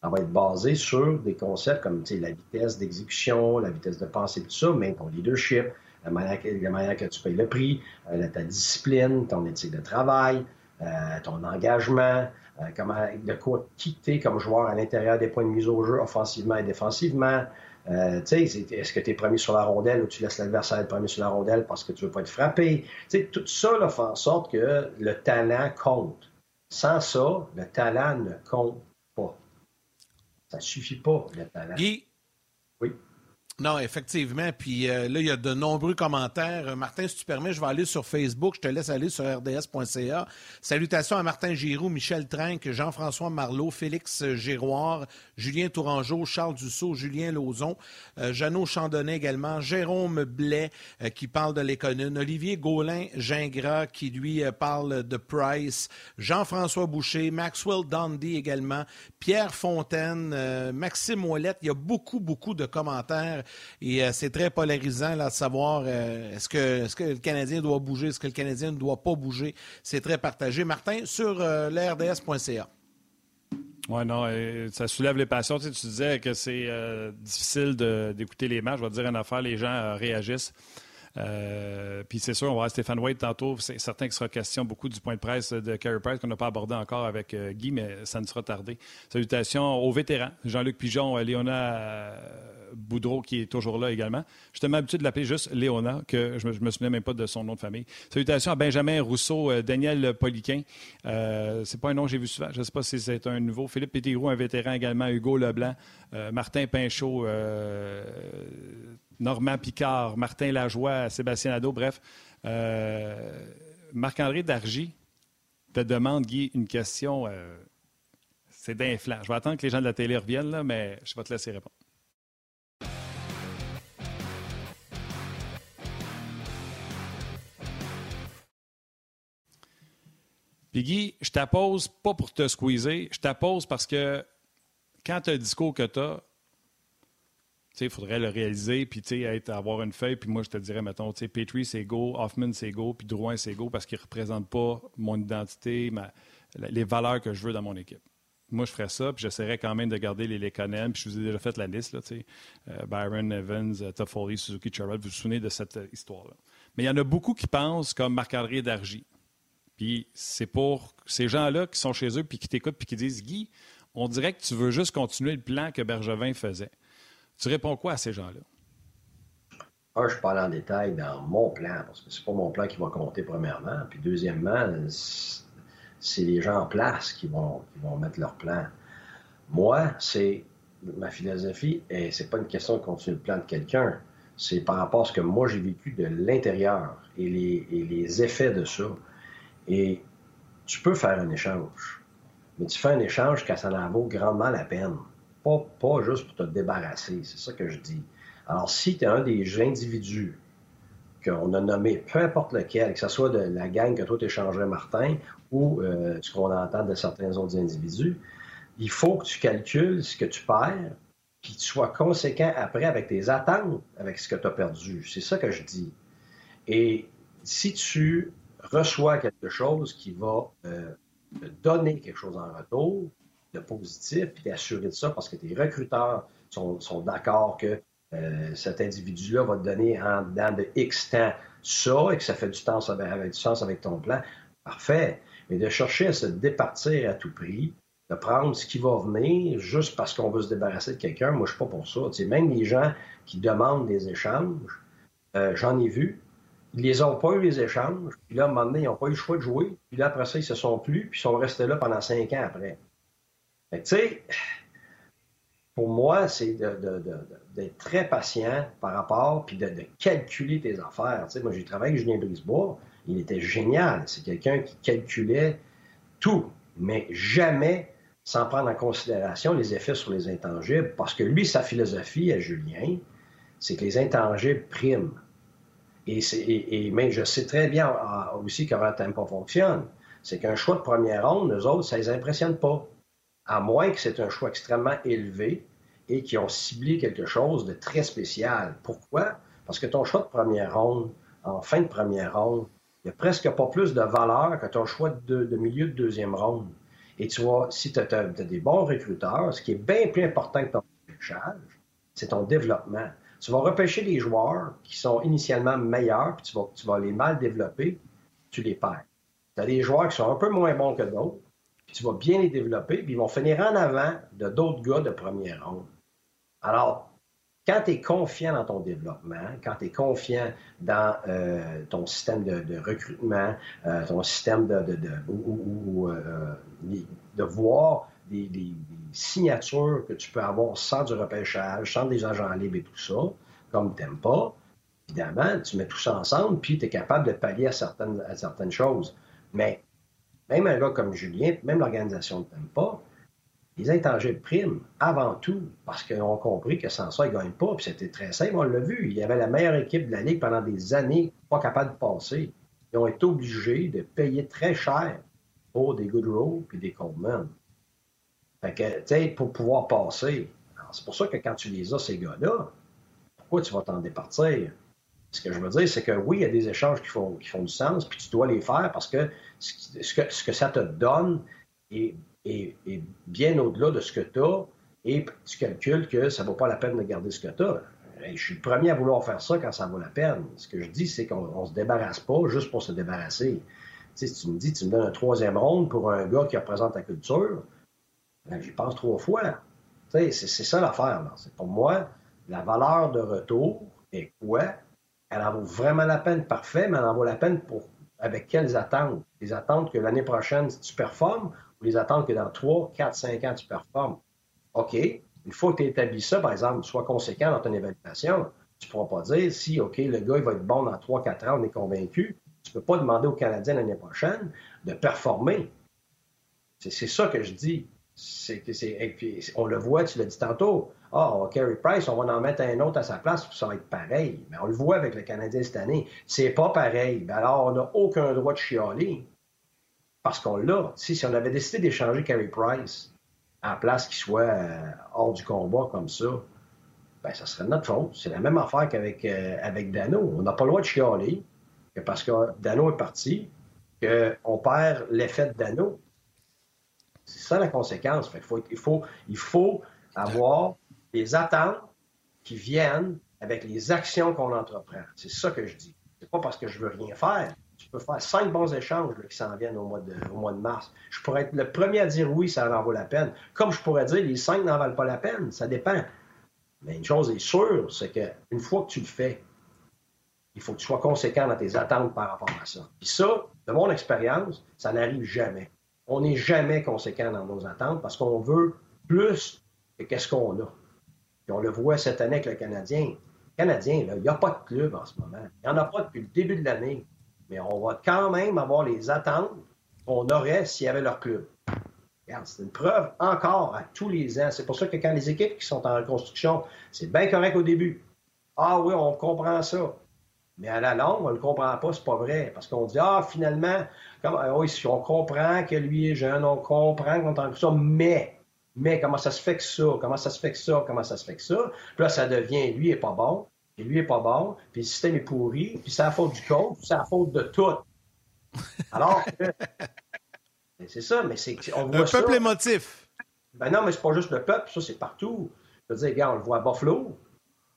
va être basée sur des concepts comme la vitesse d'exécution, la vitesse de pensée, tout ça, mais ton leadership, la manière que, la manière que tu payes le prix, euh, ta discipline, ton éthique de travail, euh, ton engagement, euh, de quoi quitter comme joueur à l'intérieur des points de mise au jeu offensivement et défensivement, euh, est-ce que tu es premier sur la rondelle ou tu laisses l'adversaire être premier sur la rondelle parce que tu veux pas être frappé? tout ça là, fait en sorte que le talent compte. Sans ça, le talent ne compte pas. Ça suffit pas, le talent. Guy, oui. Non, effectivement. Puis euh, là, il y a de nombreux commentaires. Euh, Martin, si tu permets, je vais aller sur Facebook. Je te laisse aller sur rds.ca. Salutations à Martin Giroux, Michel Trinque, Jean-François Marlot, Félix Giroir, Julien Tourangeau, Charles Dussault, Julien Lauzon, euh, Jeannot Chandonnet également, Jérôme Blais qui parle de l'économie, Olivier Gaulin-Gingras qui lui parle de Price, Jean-François Boucher, Maxwell Dandy également, Pierre Fontaine, Maxime Ouellette. Il y a beaucoup, beaucoup de commentaires et euh, c'est très polarisant là, de savoir euh, est-ce que, le Canadien doit bouger, est-ce que le Canadien ne doit pas bouger. C'est très partagé. Martin, sur euh, l'RDS.ca. Oui, non, ça soulève les passions. Tu, disais que c'est difficile d'écouter les matchs. Je vais te dire une affaire, les gens réagissent. Puis c'est sûr, on va voir Stéphane White tantôt. C'est certain qu'il sera question beaucoup du point de presse de Carey Price qu'on n'a pas abordé encore avec Guy, mais ça ne sera tardé. Salutations aux vétérans, Jean-Luc Pigeon, Léona Boudreau qui est toujours là également. Je suis habitué de l'appeler juste Léona, que je ne me, souviens même pas de son nom de famille. Salutations à Benjamin Rousseau, Daniel Poliquin. c'est pas un nom que j'ai vu souvent. Je ne sais pas si c'est un nouveau. Philippe Pétirou, un vétéran également. Hugo Leblanc, Martin Pinchot Normand Picard, Martin Lajoie, Sébastien Nadeau, bref. Euh, Marc-André Dargy te demande, Guy, une question. Euh, c'est d'inflant. Je vais attendre que les gens de la télé reviennent, là, mais je vais te laisser répondre. Puis Guy, je t'appose pas pour te squeezer, je t'appose parce que quand tu as le discours que tu as, il faudrait le réaliser, puis être, avoir une feuille, puis moi, je te dirais, mettons, Petrie, c'est go, Hoffman, c'est go, puis Drouin, c'est go, parce qu'ils ne représentent pas mon identité, les valeurs que je veux dans mon équipe. Moi, je ferais ça, puis j'essaierais quand même de garder les Lekonen, puis je vous ai déjà fait la liste, là, euh, Byron, Evans, uh, Toffoli, Suzuki, Charlotte, vous vous souvenez de cette euh, histoire-là. Mais il y en a beaucoup qui pensent comme Marc-André Dargy. Puis c'est pour ces gens-là qui sont chez eux puis qui t'écoutent puis qui disent Guy, on dirait que tu veux juste continuer le plan que Bergevin faisait. Tu réponds quoi à ces gens-là? Un, je parle en détail dans mon plan, parce que c'est pas mon plan qui va compter premièrement. Puis deuxièmement, c'est les gens en place qui vont, mettre leur plan. Moi, c'est ma philosophie, et c'est pas une question de continuer le plan de quelqu'un. C'est par rapport à ce que moi j'ai vécu de l'intérieur et les, et les effets de ça. Et tu peux faire un échange, mais tu fais un échange quand ça en vaut grandement la peine. Pas, pas juste pour te débarrasser, c'est ça que je dis. Alors, si tu es un des individus qu'on a nommé, peu importe lequel, que ce soit de la gang que toi t'échangerais, Martin, ou euh, ce qu'on entend de certains autres individus, il faut que tu calcules ce que tu perds, puis que tu sois conséquent après avec tes attentes, avec ce que tu as perdu. C'est ça que je dis. Et si tu reçois quelque chose qui va euh, te donner quelque chose en retour de positif, puis t'assurer de ça parce que tes recruteurs sont, d'accord que euh, cet individu-là va te donner en dedans de X temps ça et que ça fait du, temps, avec, du sens avec ton plan, parfait. Mais de chercher à se départir à tout prix, de prendre ce qui va venir juste parce qu'on veut se débarrasser de quelqu'un, moi, je suis pas pour ça. même les gens qui demandent des échanges, euh, j'en ai vu, ils les ont pas eu les échanges. Puis là, à un moment donné, ils n'ont pas eu le choix de jouer. Puis là, après ça, ils se sont plus. Puis ils sont restés là pendant cinq ans après. tu sais, pour moi, c'est d'être très patient par rapport, puis de, calculer tes affaires. Moi, j'ai travaillé avec Julien Brisebois. Il était génial. C'est quelqu'un qui calculait tout, mais jamais sans prendre en considération les effets sur les intangibles. Parce que lui, sa philosophie à Julien, c'est que les intangibles priment. Et, mais je sais très bien ah, aussi comment Tempo fonctionne. C'est qu'un choix de première ronde, nous autres, ça ne les impressionne pas. À moins que c'est un choix extrêmement élevé et qui ont ciblé quelque chose de très spécial. Pourquoi? Parce que ton choix de première ronde, en fin de première ronde, il n'y a presque pas plus de valeur que ton choix de, milieu de deuxième ronde. Et tu vois, si tu as, des bons recruteurs, ce qui est bien plus important que ton charge, c'est ton développement. Tu vas repêcher des joueurs qui sont initialement meilleurs, puis tu vas, tu vas les mal développer, tu les perds. Tu as des joueurs qui sont un peu moins bons que d'autres, puis tu vas bien les développer, puis ils vont finir en avant de d'autres gars de première ronde. Alors, quand tu es confiant dans ton développement, quand tu es confiant dans euh, ton système de, recrutement, euh, ton système de, de, euh, de voir des, signatures que tu peux avoir sans du repêchage, sans des agents libres et tout ça, comme tu n'aimes pas, évidemment, tu mets tout ça ensemble, puis tu es capable de pallier à certaines, choses. Mais même un gars comme Julien, même l'organisation ne t'aime pas, les intangibles priment avant tout parce qu'ils ont compris que sans ça, ils ne gagnent pas. Puis c'était très simple, on l'a vu. Il y avait la meilleure équipe de la Ligue pendant des années, pas capable de passer. Ils ont été obligés de payer très cher pour des Goodrow et des Coleman. Tu pour pouvoir passer. C'est pour ça que quand tu les as, ces gars-là, pourquoi tu vas t'en départir? Ce que je veux dire, c'est que oui, il y a des échanges qui font, du sens, puis tu dois les faire parce que ce que, ça te donne est, bien au-delà de ce que tu as et tu calcules que ça ne vaut pas la peine de garder ce que tu as. Je suis le premier à vouloir faire ça quand ça vaut la peine. Ce que je dis, c'est qu'on ne se débarrasse pas juste pour se débarrasser. si tu me dis, tu me donnes un troisième ronde pour un gars qui représente ta culture, ben, j'y pense trois fois. C'est ça l'affaire. Pour moi, la valeur de retour est quoi? Elle en vaut vraiment la peine, parfait, mais elle en vaut la peine pour avec quelles attentes? Les attentes que l'année prochaine, tu performes ou les attentes que dans 3, 4, 5 ans, tu performes? OK. Une fois que tu établi ça, par exemple, sois conséquent dans ton évaluation. Tu ne pourras pas dire si, OK, le gars, il va être bon dans 3-4 ans, on est convaincu. Tu ne peux pas demander aux Canadiens l'année prochaine de performer. C'est ça que je dis. On le voit, tu l'as dit tantôt. Ah, oh, Carey Price, on va en mettre un autre à sa place, ça va être pareil. Mais on le voit avec le Canadien cette année. C'est pas pareil. Ben alors, on n'a aucun droit de chialer. Parce qu'on l'a. Si, on avait décidé d'échanger Carey Price en place qu'il soit euh, hors du combat comme ça, ben, ça serait notre faute. C'est la même affaire qu'avec euh, avec Dano. On n'a pas le droit de chialer que parce que Dano est parti, qu'on perd l'effet de Dano. C'est ça la conséquence. il, faut, avoir des attentes qui viennent avec les actions qu'on entreprend. C'est ça que je dis. C'est pas parce que je veux rien faire. Tu peux faire cinq bons échanges qui s'en viennent au mois, de, au mois de mars. Je pourrais être le premier à dire oui, ça en vaut la peine. Comme je pourrais dire les cinq n'en valent pas la peine. Ça dépend. Mais une chose est sûre, c'est qu'une fois que tu le fais, il faut que tu sois conséquent dans tes attentes par rapport à ça. Puis ça, de mon expérience, ça n'arrive jamais. On n'est jamais conséquent dans nos attentes parce qu'on veut plus que qu'est-ce qu'on a. On le voit cette année avec le Canadien. Le Canadien, il n'y a pas de club en ce moment. Il n'y en a pas depuis le début de l'année. Mais on va quand même avoir les attentes qu'on aurait s'il y avait leur club. C'est une preuve encore à tous les ans. C'est pour ça que quand les équipes qui sont en reconstruction, c'est bien correct au début. Ah oui, on comprend ça. Mais à la longue, on ne le comprend pas, c'est pas vrai. Parce qu'on dit, ah, finalement, comme, ah oui, on comprend que lui est jeune, on comprend qu'on entend ça, mais, mais comment ça se fait que ça, comment ça se fait que ça, comment ça se fait que ça? Puis là, ça devient, lui est pas bon, et lui est pas bon, puis le système est pourri, puis c'est la faute du coach, c'est la faute de tout. Alors que c'est ça, mais c'est. On voit le peuple ça. émotif. Ben non, mais c'est pas juste le peuple, ça, c'est partout. Je veux dire, regarde, on le voit à Buffalo,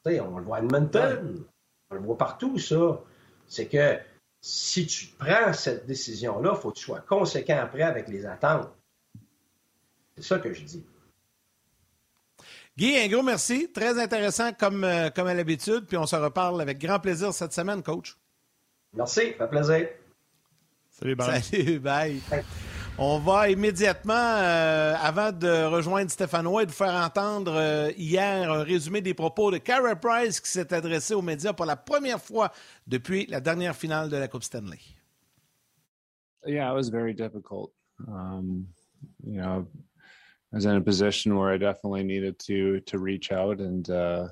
on le voit à Edmonton, on le voit partout, ça. C'est que si tu prends cette décision-là, il faut que tu sois conséquent après avec les attentes. C'est ça que je dis. Guy, un gros merci. Très intéressant comme, euh, comme à l'habitude. Puis on se reparle avec grand plaisir cette semaine, coach. Merci, ça fait plaisir. Salut, bye. Salut, bye. On va immédiatement, euh, avant de rejoindre Stéphane White, faire entendre euh, hier un résumé des propos de Cara Price qui s'est adressé aux médias pour la première fois depuis la dernière finale de la Coupe Stanley. Yeah, it was very difficult. Um, you know, I was in a position where I definitely needed to to reach out, and uh,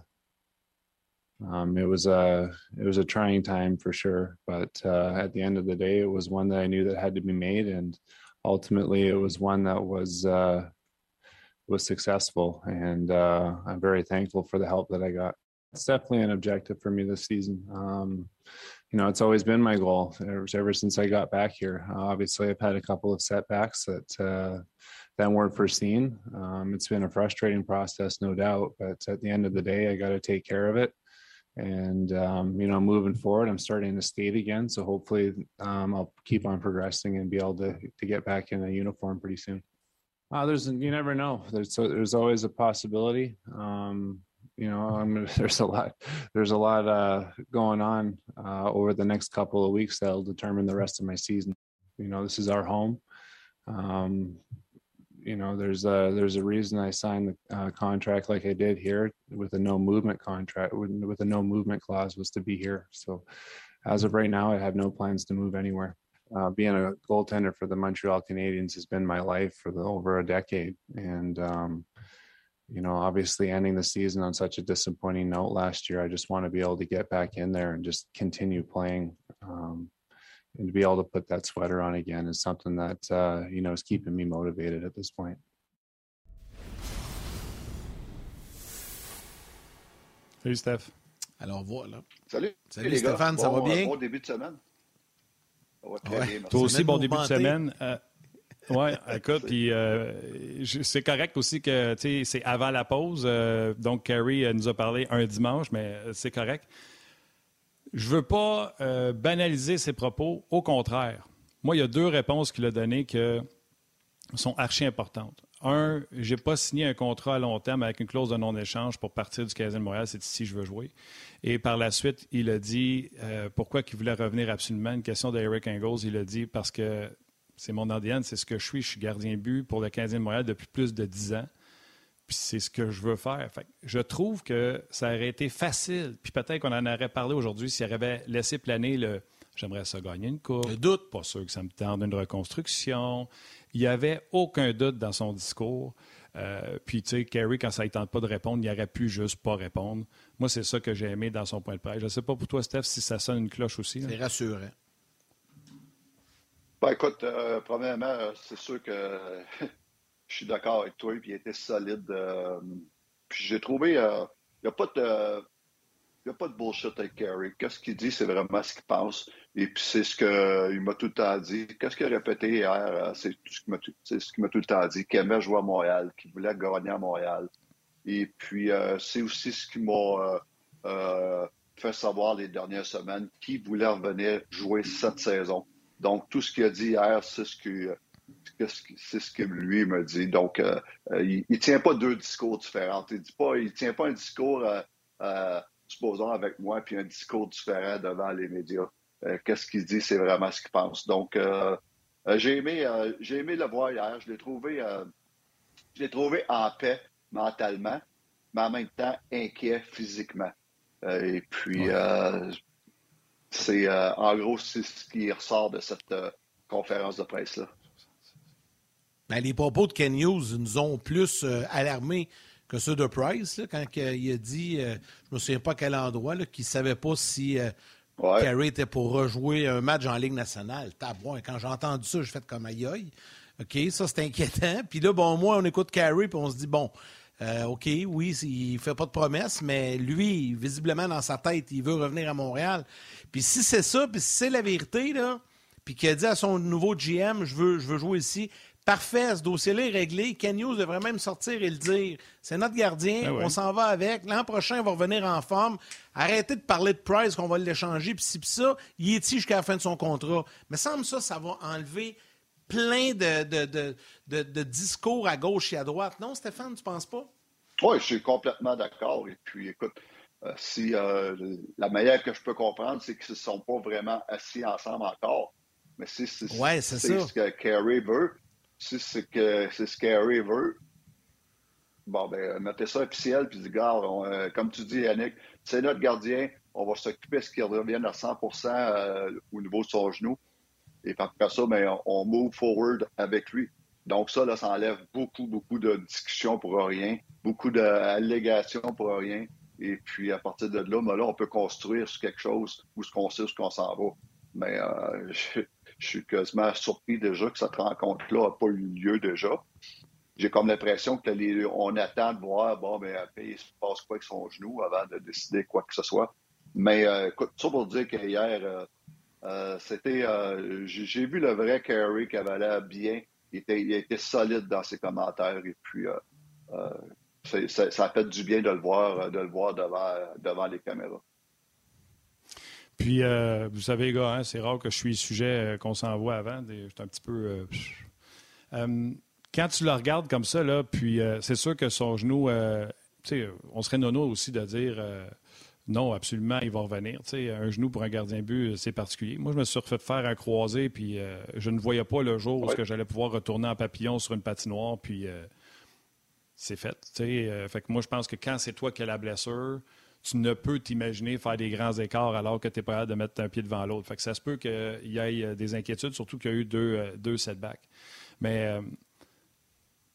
um, it was a it was a trying time for sure. But uh, at the end of the day, it was one that I knew that had to be made, and ultimately it was one that was uh, was successful, and uh, I'm very thankful for the help that I got. It's definitely an objective for me this season. Um, you know, it's always been my goal ever, ever since I got back here. Uh, obviously, I've had a couple of setbacks that uh, that weren't foreseen. Um, it's been a frustrating process, no doubt, but at the end of the day, I got to take care of it and um, you know moving forward i'm starting to skate again. So hopefully um, i'll keep on progressing and be able to, to get back in a uniform pretty soon. Uh, there's you never know. There's there's always a possibility. Um, you know I'm, there's a lot there's a lot uh, going on uh, over the next couple of weeks that'll determine the rest of my season. You know this is our home. Um, you know there's a there's a reason I signed the uh, contract like I did here with a no movement contract with, a no movement clause was to be here. So as of right now, I have no plans to move anywhere. Uh, being a goaltender for the Montreal Canadiens has been my life for the, over a decade, and um, you know, obviously ending the season on such a disappointing note last year, I just want to be able to get back in there and just continue playing. Um, and to be able to put that sweater on again is something that uh, you know is keeping me motivated at this point. Salut Steph. Alors voilà. Salut. Salut les Stéphane, gars. ça bon, va bien? Bon début de semaine. Ça va très Ouais. bien, merci. Toi aussi, bon début de semaine. Euh, oui, écoute, puis euh, c'est correct aussi que tu sais, c'est avant la pause. euh, donc, Carrie euh, nous a parlé un dimanche, mais euh, c'est correct. Je veux pas euh, banaliser ses propos. Au contraire, moi, il y a deux réponses qu'il a données qui sont archi importantes. Un, j'ai pas signé un contrat à long terme avec une clause de non-échange pour partir du Canadien de Montréal. C'est ici que je veux jouer. Et par la suite, il a dit euh, pourquoi il voulait revenir absolument. Une question d'Eric Engels. Il a dit parce que c'est mon ADN, c'est ce que je suis. Je suis gardien but pour le Canadien de Montréal depuis plus de dix ans. Puis c'est ce que je veux faire. je trouve que ça aurait été facile. Puis peut-être qu'on en aurait parlé aujourd'hui s'il avait laissé planer le j'aimerais ça gagner une coupe. Le doute. Pas sûr que ça me tente une reconstruction. Il n'y avait aucun doute dans son discours. Euh, puis, tu sais, Kerry, quand ça ne tente pas de répondre, il aurait pu juste pas répondre. Moi, c'est ça que j'ai aimé dans son point de presse. Je ne sais pas pour toi, Steph, si ça sonne une cloche aussi. C'est rassurant. Ben, écoute, euh, premièrement, c'est sûr que je suis d'accord avec toi, puis il était solide. Euh, puis j'ai trouvé, il n'y a pas de a pas de bullshit avec Kerry. Qu'est-ce qu'il dit, c'est vraiment ce qu'il pense. Et puis c'est ce qu'il m'a tout le temps dit. Qu'est-ce qu'il a répété hier? Euh, c'est ce qu'il m'a tout, le temps dit. Qu'il aimait jouer à Montréal, qu'il voulait gagner à Montréal. Et puis euh, c'est aussi ce qui m'a euh, fait savoir les dernières semaines qu'il voulait revenir jouer cette saison. Donc tout ce qu'il a dit hier, c'est ce que c'est ce que lui m'a dit. Donc, il ne tient pas deux discours différents. Il ne tient pas un discours supposons, avec moi, puis un discours différent devant les médias. Euh, qu'est-ce qu'il dit, c'est vraiment ce qu'il pense. Donc, euh, euh, j'ai aimé, j'ai aimé le voir hier. Je l'ai trouvé, je l'ai trouvé en paix mentalement, mais en même temps inquiet physiquement. et puis, c'est en gros c'est ce qui ressort de cette conférence de presse là. Ben, les propos de Ken Hughes nous ont plus alarmés que ceux de Price, quand il a dit, euh, je ne me souviens pas quel endroit, qu'il ne savait pas si euh, Carey était pour rejouer un match en Ligue nationale. Tabouin, quand j'ai entendu ça, j'ai fait comme aïe aïe. OK, ça c'est inquiétant. Puis là, bon, moi, on écoute Carey, puis on se dit, bon, euh, OK, oui, il ne fait pas de promesses, mais lui, visiblement, dans sa tête, il veut revenir à Montréal. Puis si c'est ça, puis si c'est la vérité, là, puis qu'il a dit à son nouveau GM, je veux, je veux jouer ici, Parfait, ce dossier-là est réglé. Ken Hughes devrait même sortir et le dire. C'est notre gardien, ben on s'en va avec. L'an prochain, il va revenir en forme. Arrêtez de parler de Price, qu'on va l'échanger, puis si ça, il est ici jusqu'à la fin de son contrat. Mais semble ça, ça va enlever plein de, de, discours à gauche et à droite. Non, Stéphane, tu penses pas? Oui, je suis complètement d'accord. Et puis, écoute, euh, si euh, la meilleure que je peux comprendre, c'est qu'ils ne se sont pas vraiment assis ensemble encore. Mais si c'est ce que Kerry veut, si c'est que c'est ce qu'Harry veut, bon, ben, mettez ça officiel, puis regarde, euh, comme tu dis, Yannick, c'est notre gardien, on va s'occuper de ce qu'il revienne à 100% euh, au niveau de son genou. Et après ça, ben, on, move forward avec lui. Donc ça, là, ça enlève beaucoup, beaucoup de discussions pour rien, beaucoup d'allégations pour rien. Et puis, à partir de là, ben, là, on peut construire sur quelque chose où ce qu'on sait, ce qu'on s'en va. Mais euh, je suis quasiment surpris déjà que cette rencontre-là n'a pas eu lieu déjà. J'ai comme l'impression que les, on attend de voir, bon, mais après, il se passe quoi avec son genou avant de décider quoi que ce soit. Mais euh, écoute, ça pour dire qu'hier, euh, euh, c'était. j'ai vu le vrai avait l'air bien. Il était, il était solide dans ses commentaires et puis ça, a fait du bien de le voir, devant les caméras. Puis, euh, vous savez, gars, hein, c'est rare que je suis sujet euh, qu'on s'envoie avant. J'étais un petit peu. Euh, quand tu le regardes comme ça, là, puis c'est sûr que son genou, on serait nono aussi de dire non, absolument, il va revenir. Un genou pour un gardien but, c'est particulier. Moi, je me suis refait faire un croisé, puis je ne voyais pas le jour où j'allais pouvoir retourner en papillon sur une patinoire, puis c'est fait. Fait que moi, je pense que quand c'est toi qui as la blessure, tu ne peux t'imaginer faire des grands écarts alors que tu es pas capable de mettre un pied devant l'autre. Ça se peut qu'il y ait euh, des inquiétudes, surtout qu'il y a eu deux, euh, deux setbacks. Mais euh,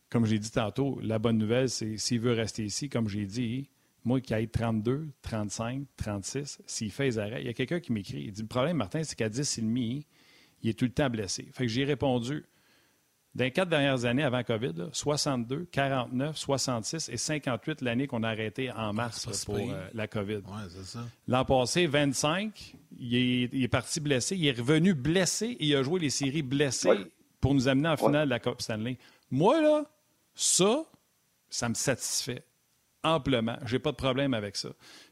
comme j'ai dit tantôt, la bonne nouvelle, c'est s'il veut rester ici, comme j'ai dit, moi qui aille 32, 35, 36, s'il fait les arrêts, il y a quelqu'un qui m'écrit. Il dit Le problème, Martin, c'est qu'à 10 et demi, il est tout le temps blessé. Fait que j'ai répondu dans les quatre dernières années avant COVID, 62, 49, 66 et 58 l'année qu'on a arrêté en mars pour euh, la COVID. L'an passé, 25, il est, parti blessé. Il est revenu blessé et il a joué les séries blessées pour nous amener en finale de la Coupe Stanley. Moi, là, ça, ça me satisfait amplement. J'ai pas de problème avec ça.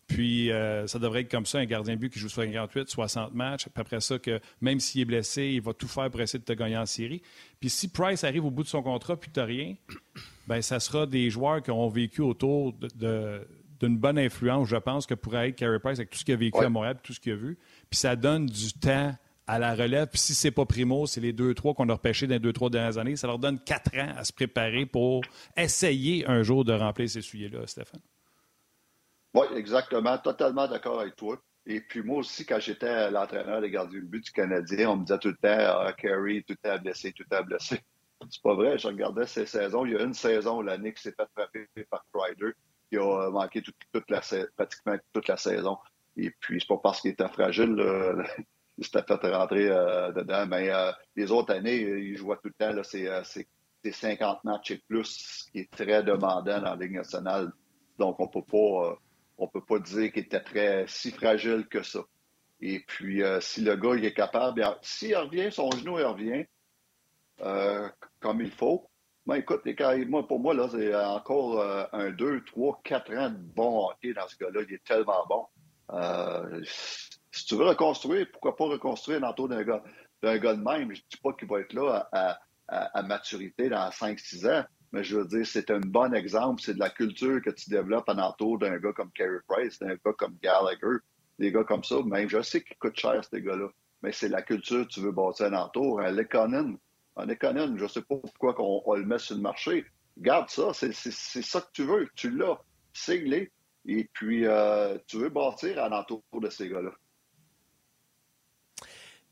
Puis, euh, ça devrait être comme ça, un gardien de but qui joue 58, 60 matchs. Puis après ça, que même s'il est blessé, il va tout faire pour essayer de te gagner en série. Puis si Price arrive au bout de son contrat puis tu n'as rien, ben ça sera des joueurs qui ont vécu autour d'une bonne influence, je pense, que pourrait être Carey Price avec tout ce qu'il a vécu à Montréal tout ce qu'il a vu. Puis ça donne du temps à la relève. Puis si c'est pas Primo, c'est les deux, trois qu'on a repêchés dans les deux, trois dernières années. Ça leur donne quatre ans à se préparer pour essayer un jour de remplir ces souliers-là, Stéphane. Oui, exactement. Totalement d'accord avec toi. Et puis moi aussi, quand j'étais l'entraîneur des gardiens de but du Canadien, on me disait tout le temps ah, Carey, tout temps blessé, tout temps blessé. C'est pas vrai. Je regardais ces saisons. Il y a une saison l'année qui s'est fait frapper par Crider, qui a manqué pratiquement toute la saison. Et puis, c'est pas parce qu'il était fragile, il s'était fait rentrer euh, dedans. Mais euh, les autres années, il jouait tout le temps. C'est 50 matchs et plus, ce qui est très demandant dans la Ligue nationale. Donc, on peut pas, euh, on peut pas dire qu'il était très si fragile que ça. Et puis, si le gars il est capable, s'il revient, son genou il revient comme il faut, moi, écoute, pour moi, là, c'est encore un, deux, trois, quatre ans de bon hockey dans ce gars-là. Il est tellement bon. Si tu veux reconstruire, pourquoi pas reconstruire l'entour d'un gars, d'un gars de même? Je ne dis pas qu'il va être là à, maturité dans 5-6 ans, mais je veux dire, c'est un bon exemple. C'est de la culture que tu développes en entour d'un gars comme Carey Price, d'un gars comme Gallagher, des gars comme ça. Même, je sais qu'ils coûtent cher, ces gars-là, mais c'est la culture que tu veux bâtir en entour. Un Lekonen, un je ne sais pas pourquoi on, le met sur le marché. Garde ça, c'est ça que tu veux. Tu l'as. Signe-les. Et puis, euh, tu veux bâtir à l'entour de ces gars-là.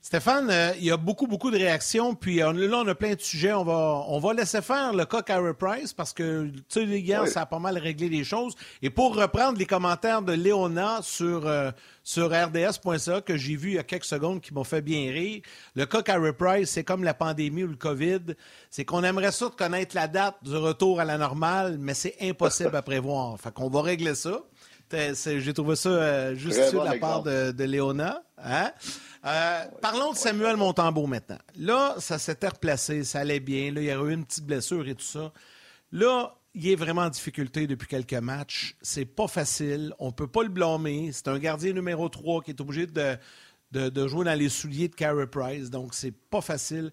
Stéphane, euh, il y a beaucoup, beaucoup de réactions. Puis là, on a plein de sujets. On va, on va laisser faire le cas Carey Price parce que, tu sais, les gars, ça a pas mal réglé les choses. Et pour reprendre les commentaires de Léona sur, euh, sur RDS.ca que j'ai vu il y a quelques secondes qui m'ont fait bien rire, le cas Carey Price, c'est comme la pandémie ou le COVID. C'est qu'on aimerait ça de connaître la date du retour à la normale, mais c'est impossible à prévoir. Fait qu'on va régler ça. J'ai trouvé ça euh, juste de la part de, de Léona. Hein? Euh, parlons de Samuel Montembeau maintenant. Là, ça s'était replacé, ça allait bien. Là, il y a eu une petite blessure et tout ça. Là, il est vraiment en difficulté depuis quelques matchs. C'est pas facile. On peut pas le blâmer. C'est un gardien numéro 3 qui est obligé de, jouer dans les souliers de Carey Price. Donc, c'est pas facile.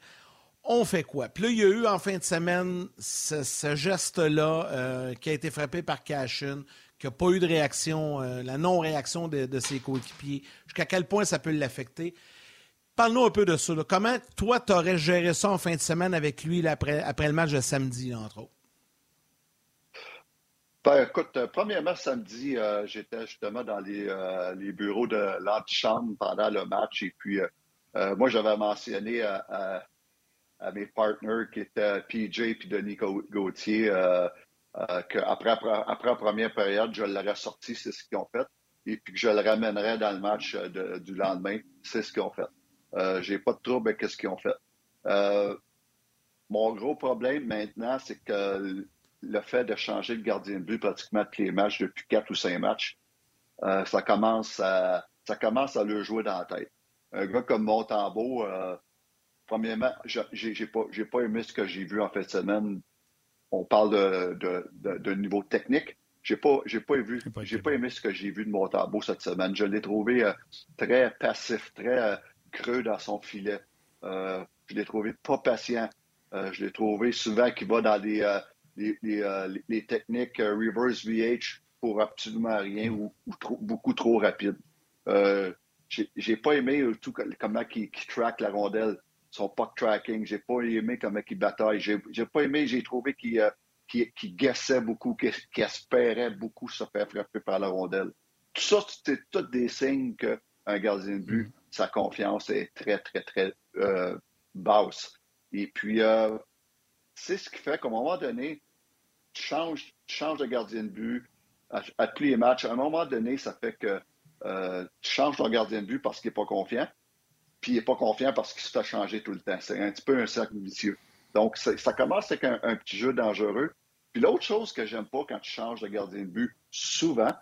On fait quoi? Puis là, il y a eu en fin de semaine ce, geste-là euh, qui a été frappé par Cashin qu'il n'y a pas eu de réaction, euh, la non-réaction de, ses coéquipiers, jusqu'à quel point ça peut l'affecter? Parle-nous un peu de ça. Comment toi, tu aurais géré ça en fin de semaine avec lui après, le match de samedi, entre autres? Ben, écoute, euh, premièrement, samedi, euh, j'étais justement dans les, bureaux de l'antichambre pendant le match. Et puis, moi, j'avais mentionné à, mes partenaires qui étaient PJ et Denis Gauthier euh, qu'après après, la première période, je l'aurais sorti, c'est ce qu'ils ont fait, et puis que je le ramènerais dans le match euh, du lendemain, c'est ce qu'ils ont fait. Euh, J'ai pas de trouble avec ce qu'ils ont fait. Euh, mon gros problème maintenant, c'est que le fait de changer de gardien de but pratiquement tous les matchs depuis quatre ou cinq matchs, ça commence à ça commence à le jouer dans la tête. Un gars comme Montembeau, premièrement, j'ai pas pas aimé ce que j'ai vu en fin de semaine on parle de, niveau technique. J'ai pas, j'ai pas vu, j'ai pas aimé ce que j'ai vu de Montembeau cette semaine. Je l'ai trouvé euh, très passif, très euh, creux dans son filet. Euh, je l'ai trouvé pas patient. je l'ai trouvé souvent qu'il va dans les, les, techniques reverse VH pour absolument rien ou, beaucoup trop rapide. j'ai, pas aimé tout comment il, track la rondelle son puck tracking. J'ai pas aimé comment il bataille. J'ai, pas aimé, j'ai trouvé qu'il, euh, guessait beaucoup, qu'il, espérait beaucoup se faire frapper par la rondelle. Tout ça, c'est tous des signes qu'un gardien de but, mm. sa confiance est très, très, très euh, basse. Et puis, euh, c'est ce qui fait qu'à un moment donné, tu changes, de gardien de but à, tous les matchs. À un moment donné, ça fait que tu changes ton gardien de but parce qu'il n'est pas confiant puis il n'est pas confiant parce qu'il se fait changer tout le temps. C'est un petit peu un cercle vicieux. Donc, ça commence avec un, petit jeu dangereux. Puis l'autre chose que j'aime pas quand tu changes de gardien de but, souvent,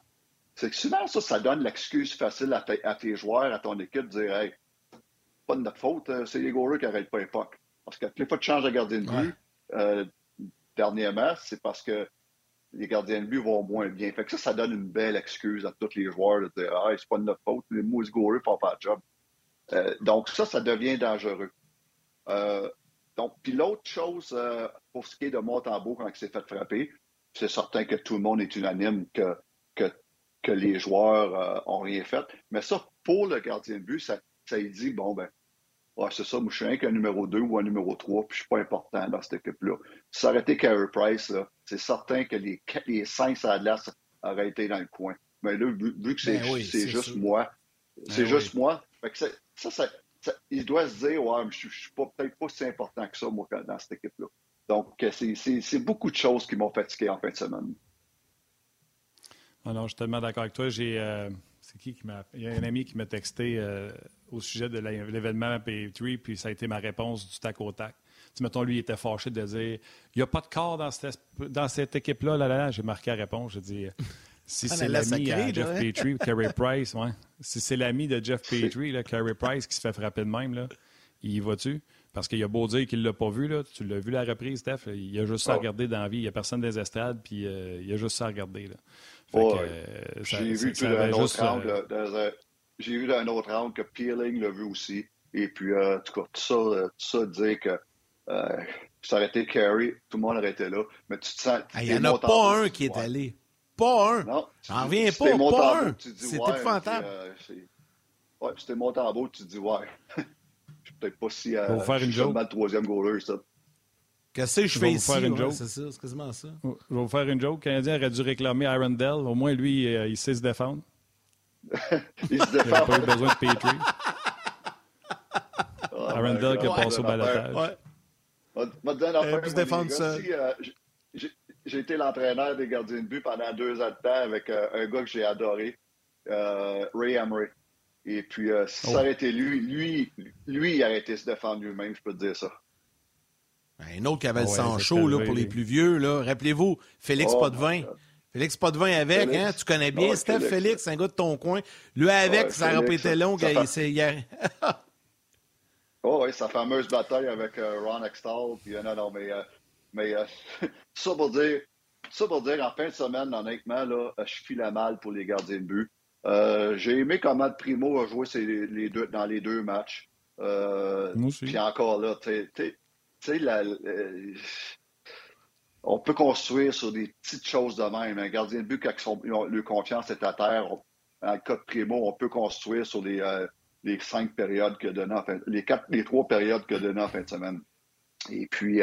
c'est que souvent, ça, ça donne l'excuse facile à, tes joueurs, à ton équipe, de dire Hey, pas de notre faute, euh, c'est les goureux qui n'arrêtent pas l'époque. Parce que les fois tu changes de gardien de but, euh, dernièrement, c'est parce que les gardiens de but vont moins bien. Fait que ça, ça donne une belle excuse à tous les joueurs de dire Hey, c'est pas de notre faute, les mousses goureux font pas le job. Euh, donc, ça, ça devient dangereux. Euh, donc, puis l'autre chose, euh, pour ce qui est de Montembeau, quand il s'est fait frapper, c'est certain que tout le monde est unanime que, que, que les joueurs ont rien fait. Mais ça, pour le gardien de but, ça, ça dit, bon, ben, Ouais, c'est ça, moi, je suis un qu'un numéro 2 ou un numéro 3, puis je suis pas important dans cette équipe-là. Été Carey Price, c'est certain que les, les 5 à auraient été dans le coin. Mais là, vu, que c'est ben juste moi, c'est ben juste moi, ça, ça, il doit se dire, ouais, je, ne suis peut-être pas si important que ça, moi, dans cette équipe-là. Donc, c'est beaucoup de choses qui m'ont fatigué en fin de semaine. Ah non, je suis tellement d'accord avec toi. J'ai, euh, c'est qui qui m'a. Il y a un ami qui m'a texté euh, au sujet de l'événement P3, puis ça a été ma réponse du tac au tac. Tu mettons, lui, il était fâché de dire il n'y a pas de corps dans cette, dans cette équipe-là. Là, là, J'ai marqué la réponse. J'ai dit si c'est l'ami de Jeff Petrie, Carey Price, ouais. Si c'est l'ami de Jeff Petrie, Carey Price, qui se fait frapper de même, là, il y va-tu? Parce qu'il a beau dire qu'il ne l'a pas vu, là. tu l'as vu la reprise, Steph? Il a juste ça à oh. regarder dans la vie. Il n'y a personne des estrades, puis euh, il a juste ça à regarder. Là. J'ai vu d'un autre round, euh, j'ai vu d'un autre round que Peeling l'a vu aussi. Et puis, euh, en tout cas, tout ça, tout ça dire que ça aurait été Carey, tout le monde aurait été là. Mais tu te sens. Il n'y en a pas un qui est allé. Pas un. Non. J'en reviens pas. Pas un. C'est ouais, épouvantable. Euh, ouais, c'était mon tambour, tu te dis, ouais. Je suis peut-être pas si. Euh, faire une joke. le troisième goaler, ça. Qu'est-ce que je fais ici? C'est ça, c'est quasiment ça. Je vais vous faire une joke. Le Canadien aurait dû réclamer Arundel. Au moins, lui, euh, il sait se défendre. il se défend. Il n'a pas eu besoin de Petrie. Arundel qui a passé au balotage. Ouais. Va te dire une affaire. défendre ça. Euh, j'ai été l'entraîneur des gardiens de but pendant deux ans de temps avec euh, un gars que j'ai adoré, euh, Ray Emery. Et puis, euh, si ça oh. aurait été lui, lui, lui, il aurait été se défendre lui-même, je peux te dire ça. Un autre qui avait le sang chaud là, pour les plus vieux. Rappelez-vous, Félix oh, Potvin. Félix Potvin avec, hein? tu connais bien Steph Félix. un gars de ton coin. Lui avec, ça aurait été long. Il... oh, oui, sa fameuse bataille avec Ron Extall. Puis, non, non, mais mais euh, ça, pour dire, ça pour dire, en fin de semaine, honnêtement, là, euh, je file mal pour les gardiens de but. Euh, j'ai aimé comment Primo a joué les deux, dans les deux matchs. Puis encore là, tu sais, on peut construire sur des petites choses de même. Un gardien de but, quand son, le confiance est à terre, en cas de Primo, on peut construire sur les, les cinq périodes que en fin, les quatre, les trois périodes que donné en fin de semaine. Et puis,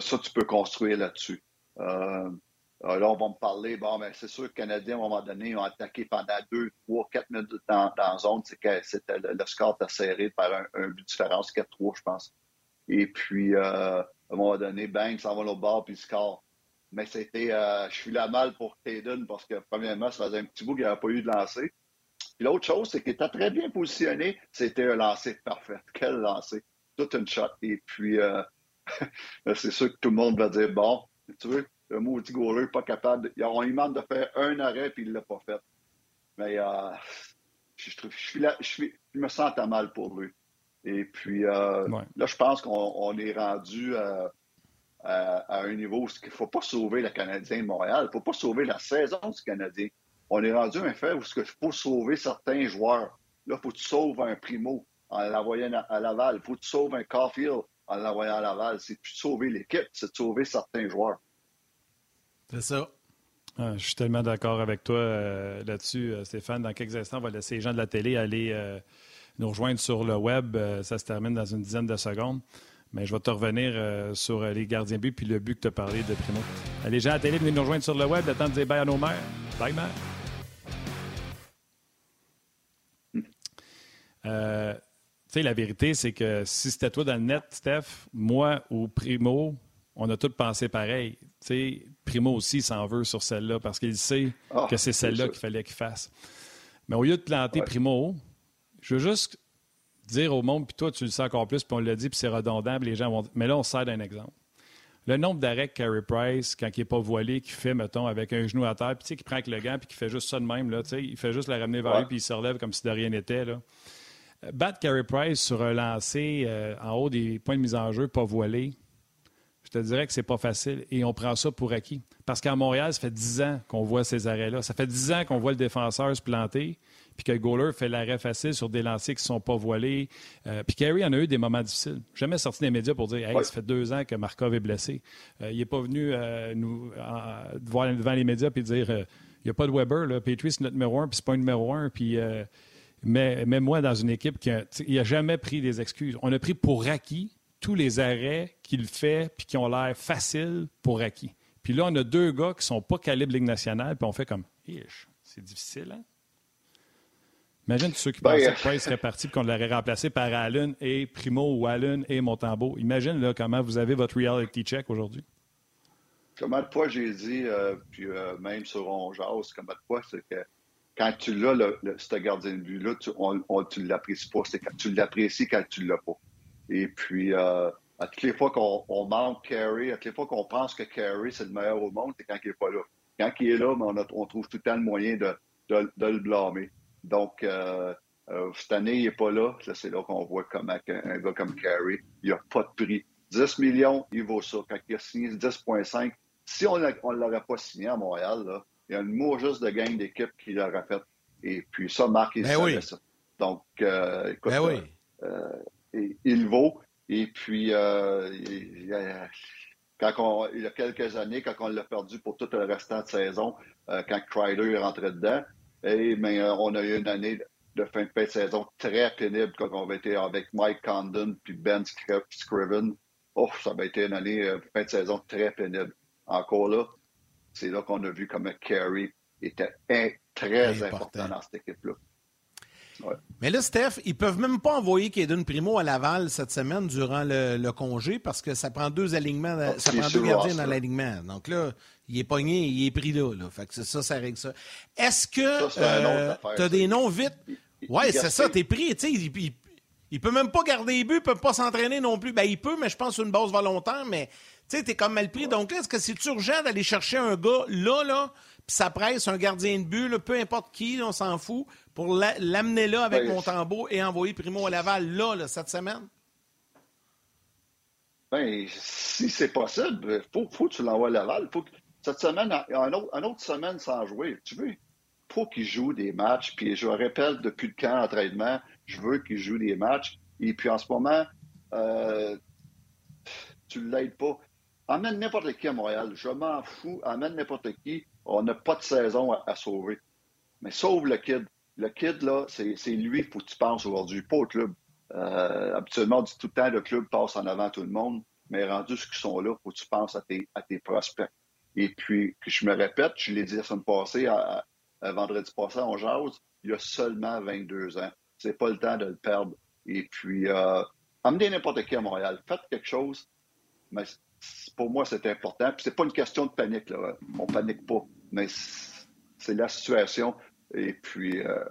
ça, tu peux construire là-dessus. Euh, euh, là, on va me parler, bon, mais c'est sûr que les Canadiens, à un moment donné, ont attaqué pendant deux, trois, quatre minutes dans, dans la zone. C'est que c'était, le, score était serré par un, but de différence, 4-3, je pense. Et puis, à un moment donné, bang, ça va au bord, puis score. Mais c'était, je suis la mal pour Taden parce que, premièrement, ça faisait un petit bout qu'il n'y avait pas eu de lancer. Puis l'autre chose, c'est qu'il était très bien positionné. C'était un lancer parfait. Quel lancer. Toute une shot. Et puis, c'est sûr que tout le monde va dire bon, tu veux, le maudit goaler pas capable. On lui demande de faire un arrêt puis il l'a pas fait. Mais euh, je, je, me sens à mal pour lui. Et puis euh, là, je pense qu'on est rendu euh, à, un niveau où il ne faut pas sauver le Canadien de Montréal. Il ne faut pas sauver la saison du Canadien. On est rendu à un fait où il faut sauver certains joueurs. Là, il faut que tu sauves un Primo en l'envoyant à Laval. Il faut que tu sauves un Caulfield en l'envoyant à Laval. C'est plus de sauver l'équipe, c'est de sauver certains joueurs. C'est ça. Ah, je suis tellement d'accord avec toi euh, là-dessus, euh, Stéphane. Dans quelques instants, on va laisser les gens de la télé aller euh, nous rejoindre sur le web. ça se termine dans une dizaine de secondes. Mais je vais te revenir sur les gardiens buts puis le but que tu as parlé de Primo. les gens à la télé, venez nous rejoindre sur le web. Le temps de dire bye à nos mères. Bye, mère. Euh, sais, la vérité, c'est que si c'était toi dans le net, Steph, moi ou Primo, on a tous pensé pareil. sais, Primo aussi s'en veut sur celle-là parce qu'il sait ah, que c'est celle-là qu'il fallait qu'il fasse. Mais au lieu de planter Primo, je veux juste dire au monde, puis toi, tu le sais encore plus, puis on l'a dit, puis c'est redondant, les gens vont. Mais là, on sert d'un exemple. Le nombre d'arrêts que Carey Price, quand il n'est pas voilé, qui fait, mettons, avec un genou à terre, puis tu sais, qui prend avec le gant, puis qui fait juste ça de même, là, tu sais, il fait juste la ramener vers lui, puis il se relève comme si de rien n'était, là. Battre Carey Price sur un lancer euh, en haut des points de mise en jeu pas voilés, je te dirais que c'est pas facile et on prend ça pour acquis. Parce qu'à Montréal, ça fait 10 ans qu'on voit ces arrêts-là. Ça fait 10 ans qu'on voit le défenseur se planter, puis que le goaler fait l'arrêt facile sur des lancers qui ne sont pas voilés. Euh, puis Carey en a eu des moments difficiles. Jamais sorti des médias pour dire Hey, ça fait deux ans que Markov est blessé. Euh, il n'est pas venu nous voir devant les médias et dire Il n'y a pas de Weber, là. Petrie, c'est notre numéro un, puis c'est pas un numéro un, puis mais, mais moi, dans une équipe qui n'a jamais pris des excuses. On a pris pour acquis tous les arrêts qu'il fait puis qui ont l'air faciles pour acquis. Puis là, on a deux gars qui sont pas calibre Ligue nationale, puis on fait comme, c'est difficile, hein? Imagine tous ceux qui ben, pensaient que Price serait parti et qu'on l'aurait remplacé par Allen et Primo ou Allen et Montembeau. Imagine là, comment vous avez votre reality check aujourd'hui. Comment de fois j'ai dit, euh, puis euh, même sur On comment de fois c'est que quand tu l'as, ce gardien de but-là, tu, on, l'apprécies pas. Quand tu l'apprécies quand tu l'as pas. Et puis, euh, à toutes les fois qu'on manque Carey, à toutes les fois qu'on pense que Carey, c'est le meilleur au monde, c'est quand il n'est pas là. Quand il est là, on, on, trouve tout le temps le moyen de, le blâmer. Donc, euh, euh, cette année, il n'est pas là. là c'est là qu'on voit comment un, gars comme Carey, il n'a pas de prix. 10 millions, il vaut ça. Quand il a signé 10,5, si on ne l'aurait pas signé à Montréal, là, il y a une mot juste de gain d'équipe qu'il aurait fait. Et puis ça, Marc, il ben savait ça. Donc, euh, écoute, ben oui. euh, il vaut. Et puis, euh, il, quand il y a quelques années, quand on l'a perdu pour tout le restant de saison, euh, quand Kreider est rentré dedans, et, mais euh, on a eu une année de fin de, saison très pénible quand on avait été avec Mike Condon puis Ben Scriven. Oh, ça avait été une année de fin de saison très pénible. Encore là, c'est là qu'on a vu comme Carey était très important dans cette équipe-là. Mais là, Steph, ils peuvent même pas envoyer Kaden Primo à Laval cette semaine durant le, congé parce que ça prend deux alignements, ah, ça prend deux gardiens dans l'alignement. Donc là, il est pogné, il est pris là. Fait que ça, ça règle ça. Est-ce que tu as des noms vite? Oui, c'est ça, t'es pris. Il, il, peut même pas garder les buts, il peut pas s'entraîner non plus. Ben, il peut, mais je pense une base volontaire, mais tu sais, t'es comme mal pris. Donc là, est-ce que c'est urgent d'aller chercher un gars là, là, puis ça presse un gardien de but, peu importe qui, on s'en fout, pour l'amener là avec mon tambour et envoyer Primo à Laval là, cette semaine? Ben, si c'est possible, il faut, que tu l'envoies à Laval. Faut cette semaine, une autre, autre, semaine sans jouer, tu veux, faut qu'il joue des matchs. Puis je rappelle, depuis le camp d'entraînement, je veux qu'il joue des matchs. Et puis en ce moment, euh, tu ne l'aides pas. Amène n'importe qui à Montréal. Je m'en fous. Amène n'importe qui. On n'a pas de saison à, sauver. Mais sauve le kid. Le kid, là, c'est lui, il faut que tu penses aujourd'hui, pas au club. Euh, habituellement, on dit tout le temps, le club passe en avant tout le monde, mais rendu ceux qui sont là, il faut que tu penses à tes, à tes prospects. Et puis, que je me répète, je l'ai dit la semaine passée, à, vendredi passé, on jase, il a seulement 22 ans. C'est pas le temps de le perdre. Et puis, euh, amenez n'importe qui à Montréal. Faites quelque chose, mais pour moi, c'est important. Puis c'est pas une question de panique, là. On panique pas. Mais c'est la situation. Et puis, euh,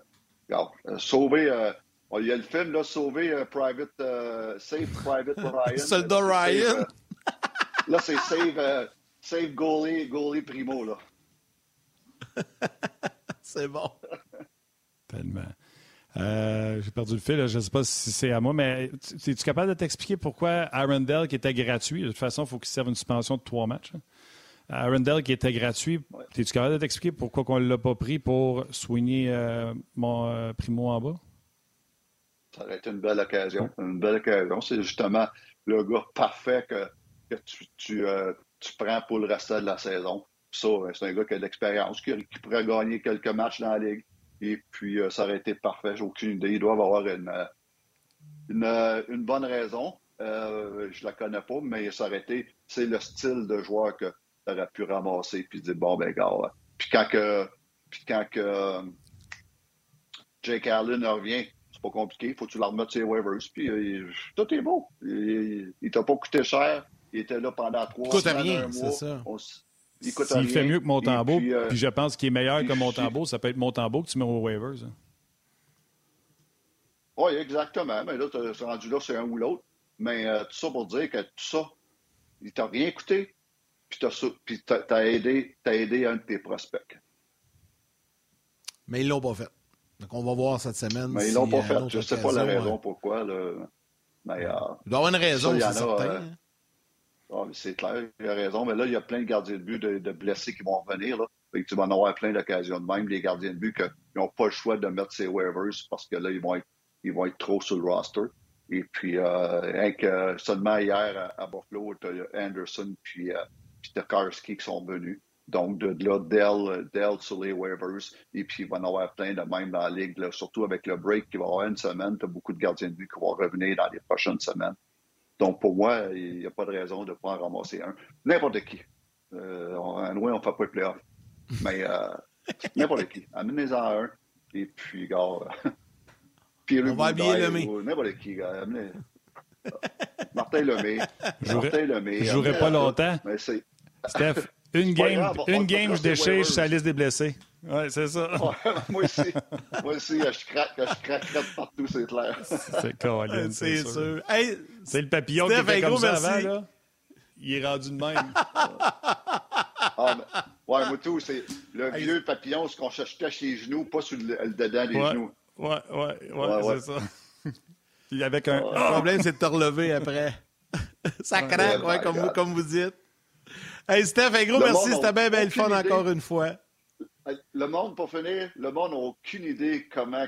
regarde, euh, sauver. Euh, il y a le film, là, Sauver Private. Save Private Ryan. Soldat Ryan. là, c'est Save, save goalie, goalie Primo, là. c'est bon. Tellement. Euh, j'ai perdu le fil, je ne sais pas si c'est à moi, mais es-tu capable de t'expliquer pourquoi Arundel, qui était gratuit, de toute façon, il faut qu'il serve une suspension de trois matchs. Hein? Arundel, qui était gratuit, es-tu capable de t'expliquer pourquoi on ne l'a pas pris pour soigner euh, mon euh, primo en bas? Ça aurait été une belle occasion. Une belle occasion. C'est justement le gars parfait que, tu, tu, prends pour le reste de la saison. Ça, c'est un gars qui a de l'expérience, qui pourrait gagner quelques matchs dans la ligue et puis, euh, ça aurait été parfait. J'ai aucune idée. Ils doivent avoir une, euh, euh, une, bonne raison. je je la connais pas, mais ça aurait été, c'est le style de joueur que tu aurais pu ramasser puis dire, bon, ben, gars, Puis quand que, puis quand que Jake Allen revient, c'est pas compliqué. Il faut que tu la remettes sur les waivers. Puis tout est beau. Il, il t'a pas coûté cher. Il était là pendant trois semaines, un mois. Ça. S'il fait mieux que Montembeau, puis, euh, puis, je pense qu'il est meilleur que Montembeau, ça peut être Montembeau que tu mets aux waivers. Hein. Oui, exactement. Mais là, tu es rendu là, c'est un ou l'autre. Mais euh, tout ça pour dire que tout ça, il t'a rien coûté, puis tu as, aidé, aidé un de tes prospects. Mais ils l'ont pas fait. Donc, on va voir cette semaine. Mais ils l'ont pas fait. Je ne sais pas la raison pourquoi. Là. Mais, euh, il doit y avoir une raison, c'est certain. Ah, c'est clair, il a raison. Mais là, il y a plein de gardiens de but de, blessés qui vont revenir. Tu vas en avoir plein d'occasions de même. Les gardiens de but qui n'ont pas le choix de mettre ses waivers parce que là, ils vont être, ils vont être trop sur le roster. Et puis, euh, seulement hier à, Buffalo, tu as Anderson puis, euh, puis Karski qui sont venus. Donc, de, là, Dell, sur les waivers. Et puis, il va en avoir plein de même dans la ligue, surtout avec le break qui va avoir une semaine. Tu as beaucoup de gardiens de but qui vont revenir dans les prochaines semaines. Donc, pour moi, il n'y a pas de raison de ne pas en ramasser un. N'importe qui. Euh, on, on ne fait pas le playoff. Mais euh, n'importe qui. Amenez-en un. Et puis, gars. on va habiller le mai. N'importe qui. Amenez. Martin Lemay. Martin Lemay. Je ne jouerai pas longtemps. Steph, une game, une game je déchire la liste des blessés. Oui, c'est ça. moi aussi. Moi aussi, je craque, je craque, partout, c'est clair. C'est Colin, c'est sûr. c'est le papillon qui fait comme ça avant, là. Il est rendu de même. ah, mais, ouais, moi tout, c'est le vieux papillon, ce qu'on cherchait chez les genoux, pas sur le, dedans des genoux. Ouais, ouais, ouais, c'est ça. Il avec un... Le problème, c'est de te relever après. ça craque, ouais, comme, vous, comme vous dites. Hey, Steph, un gros merci. C'était bien, bien le fun encore une fois. Le monde, pour finir, le monde n'a aucune idée comment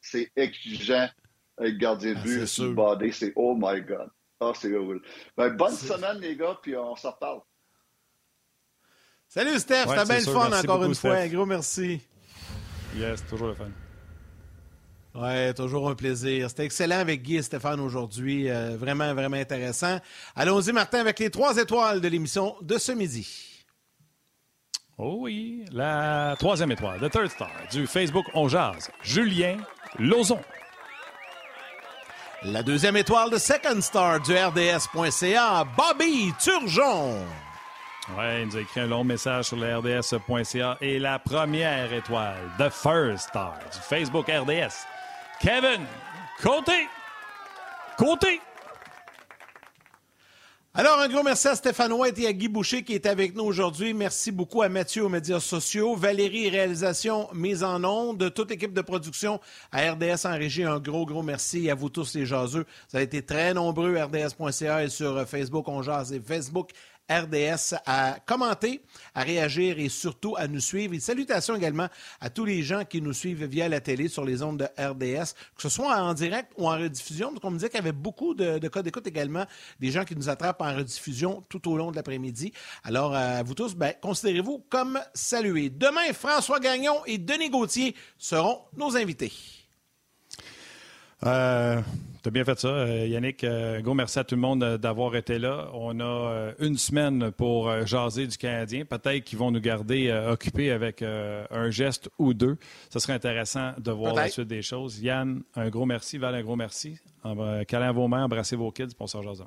c'est exigeant avec gardien de ah, but sur le body. C'est oh my God. Ah, c'est cool. Ben, bonne semaine, les gars, puis on s'en reparle. Salut, Steph. C'était bien le fun encore une fois. Un gros merci. Yes, toujours le fun. Oui, toujours un plaisir. C'était excellent avec Guy et Stéphane aujourd'hui. Euh, vraiment, vraiment intéressant. Allons-y, Martin, avec les trois étoiles de l'émission de ce midi. Oh oui, la troisième étoile, le third star du Facebook On Jazz, Julien Lozon. La deuxième étoile de second star du RDS.ca, Bobby Turgeon. Oui, il nous a écrit un long message sur le RDS.ca. Et la première étoile, the first star du Facebook RDS, Kevin Côté. Côté. Alors, un gros merci à Stéphane White et à Guy Boucher qui est avec nous aujourd'hui. Merci beaucoup à Mathieu aux médias sociaux, Valérie réalisation mise en onde, toute l'équipe de production à RDS en régie. Un gros, gros merci à vous tous les jaseux. Vous avez été très nombreux, rds.ca et sur Facebook, on jase et Facebook RDS à commenter, à réagir et surtout à nous suivre. Et salutations également à tous les gens qui nous suivent via la télé sur les ondes de RDS, que ce soit en direct ou en rediffusion. Donc, on me disait qu'il y avait beaucoup de, de cas d'écoute également, des gens qui nous attrapent en rediffusion tout au long de l'après-midi. Alors, à vous tous, ben, considérez-vous comme salués. Demain, François Gagnon et Denis Gauthier seront nos invités. Euh, tu as bien fait ça, euh, Yannick. Euh, gros merci à tout le monde euh, d'avoir été là. On a une semaine pour jaser du Canadien. Peut-être qu'ils vont nous garder occupés avec un geste ou deux. Ce serait intéressant de voir la suite des choses. Yann, un gros merci. Val, un gros merci. Câlin vos mains, embrassez vos kids, pour se jaser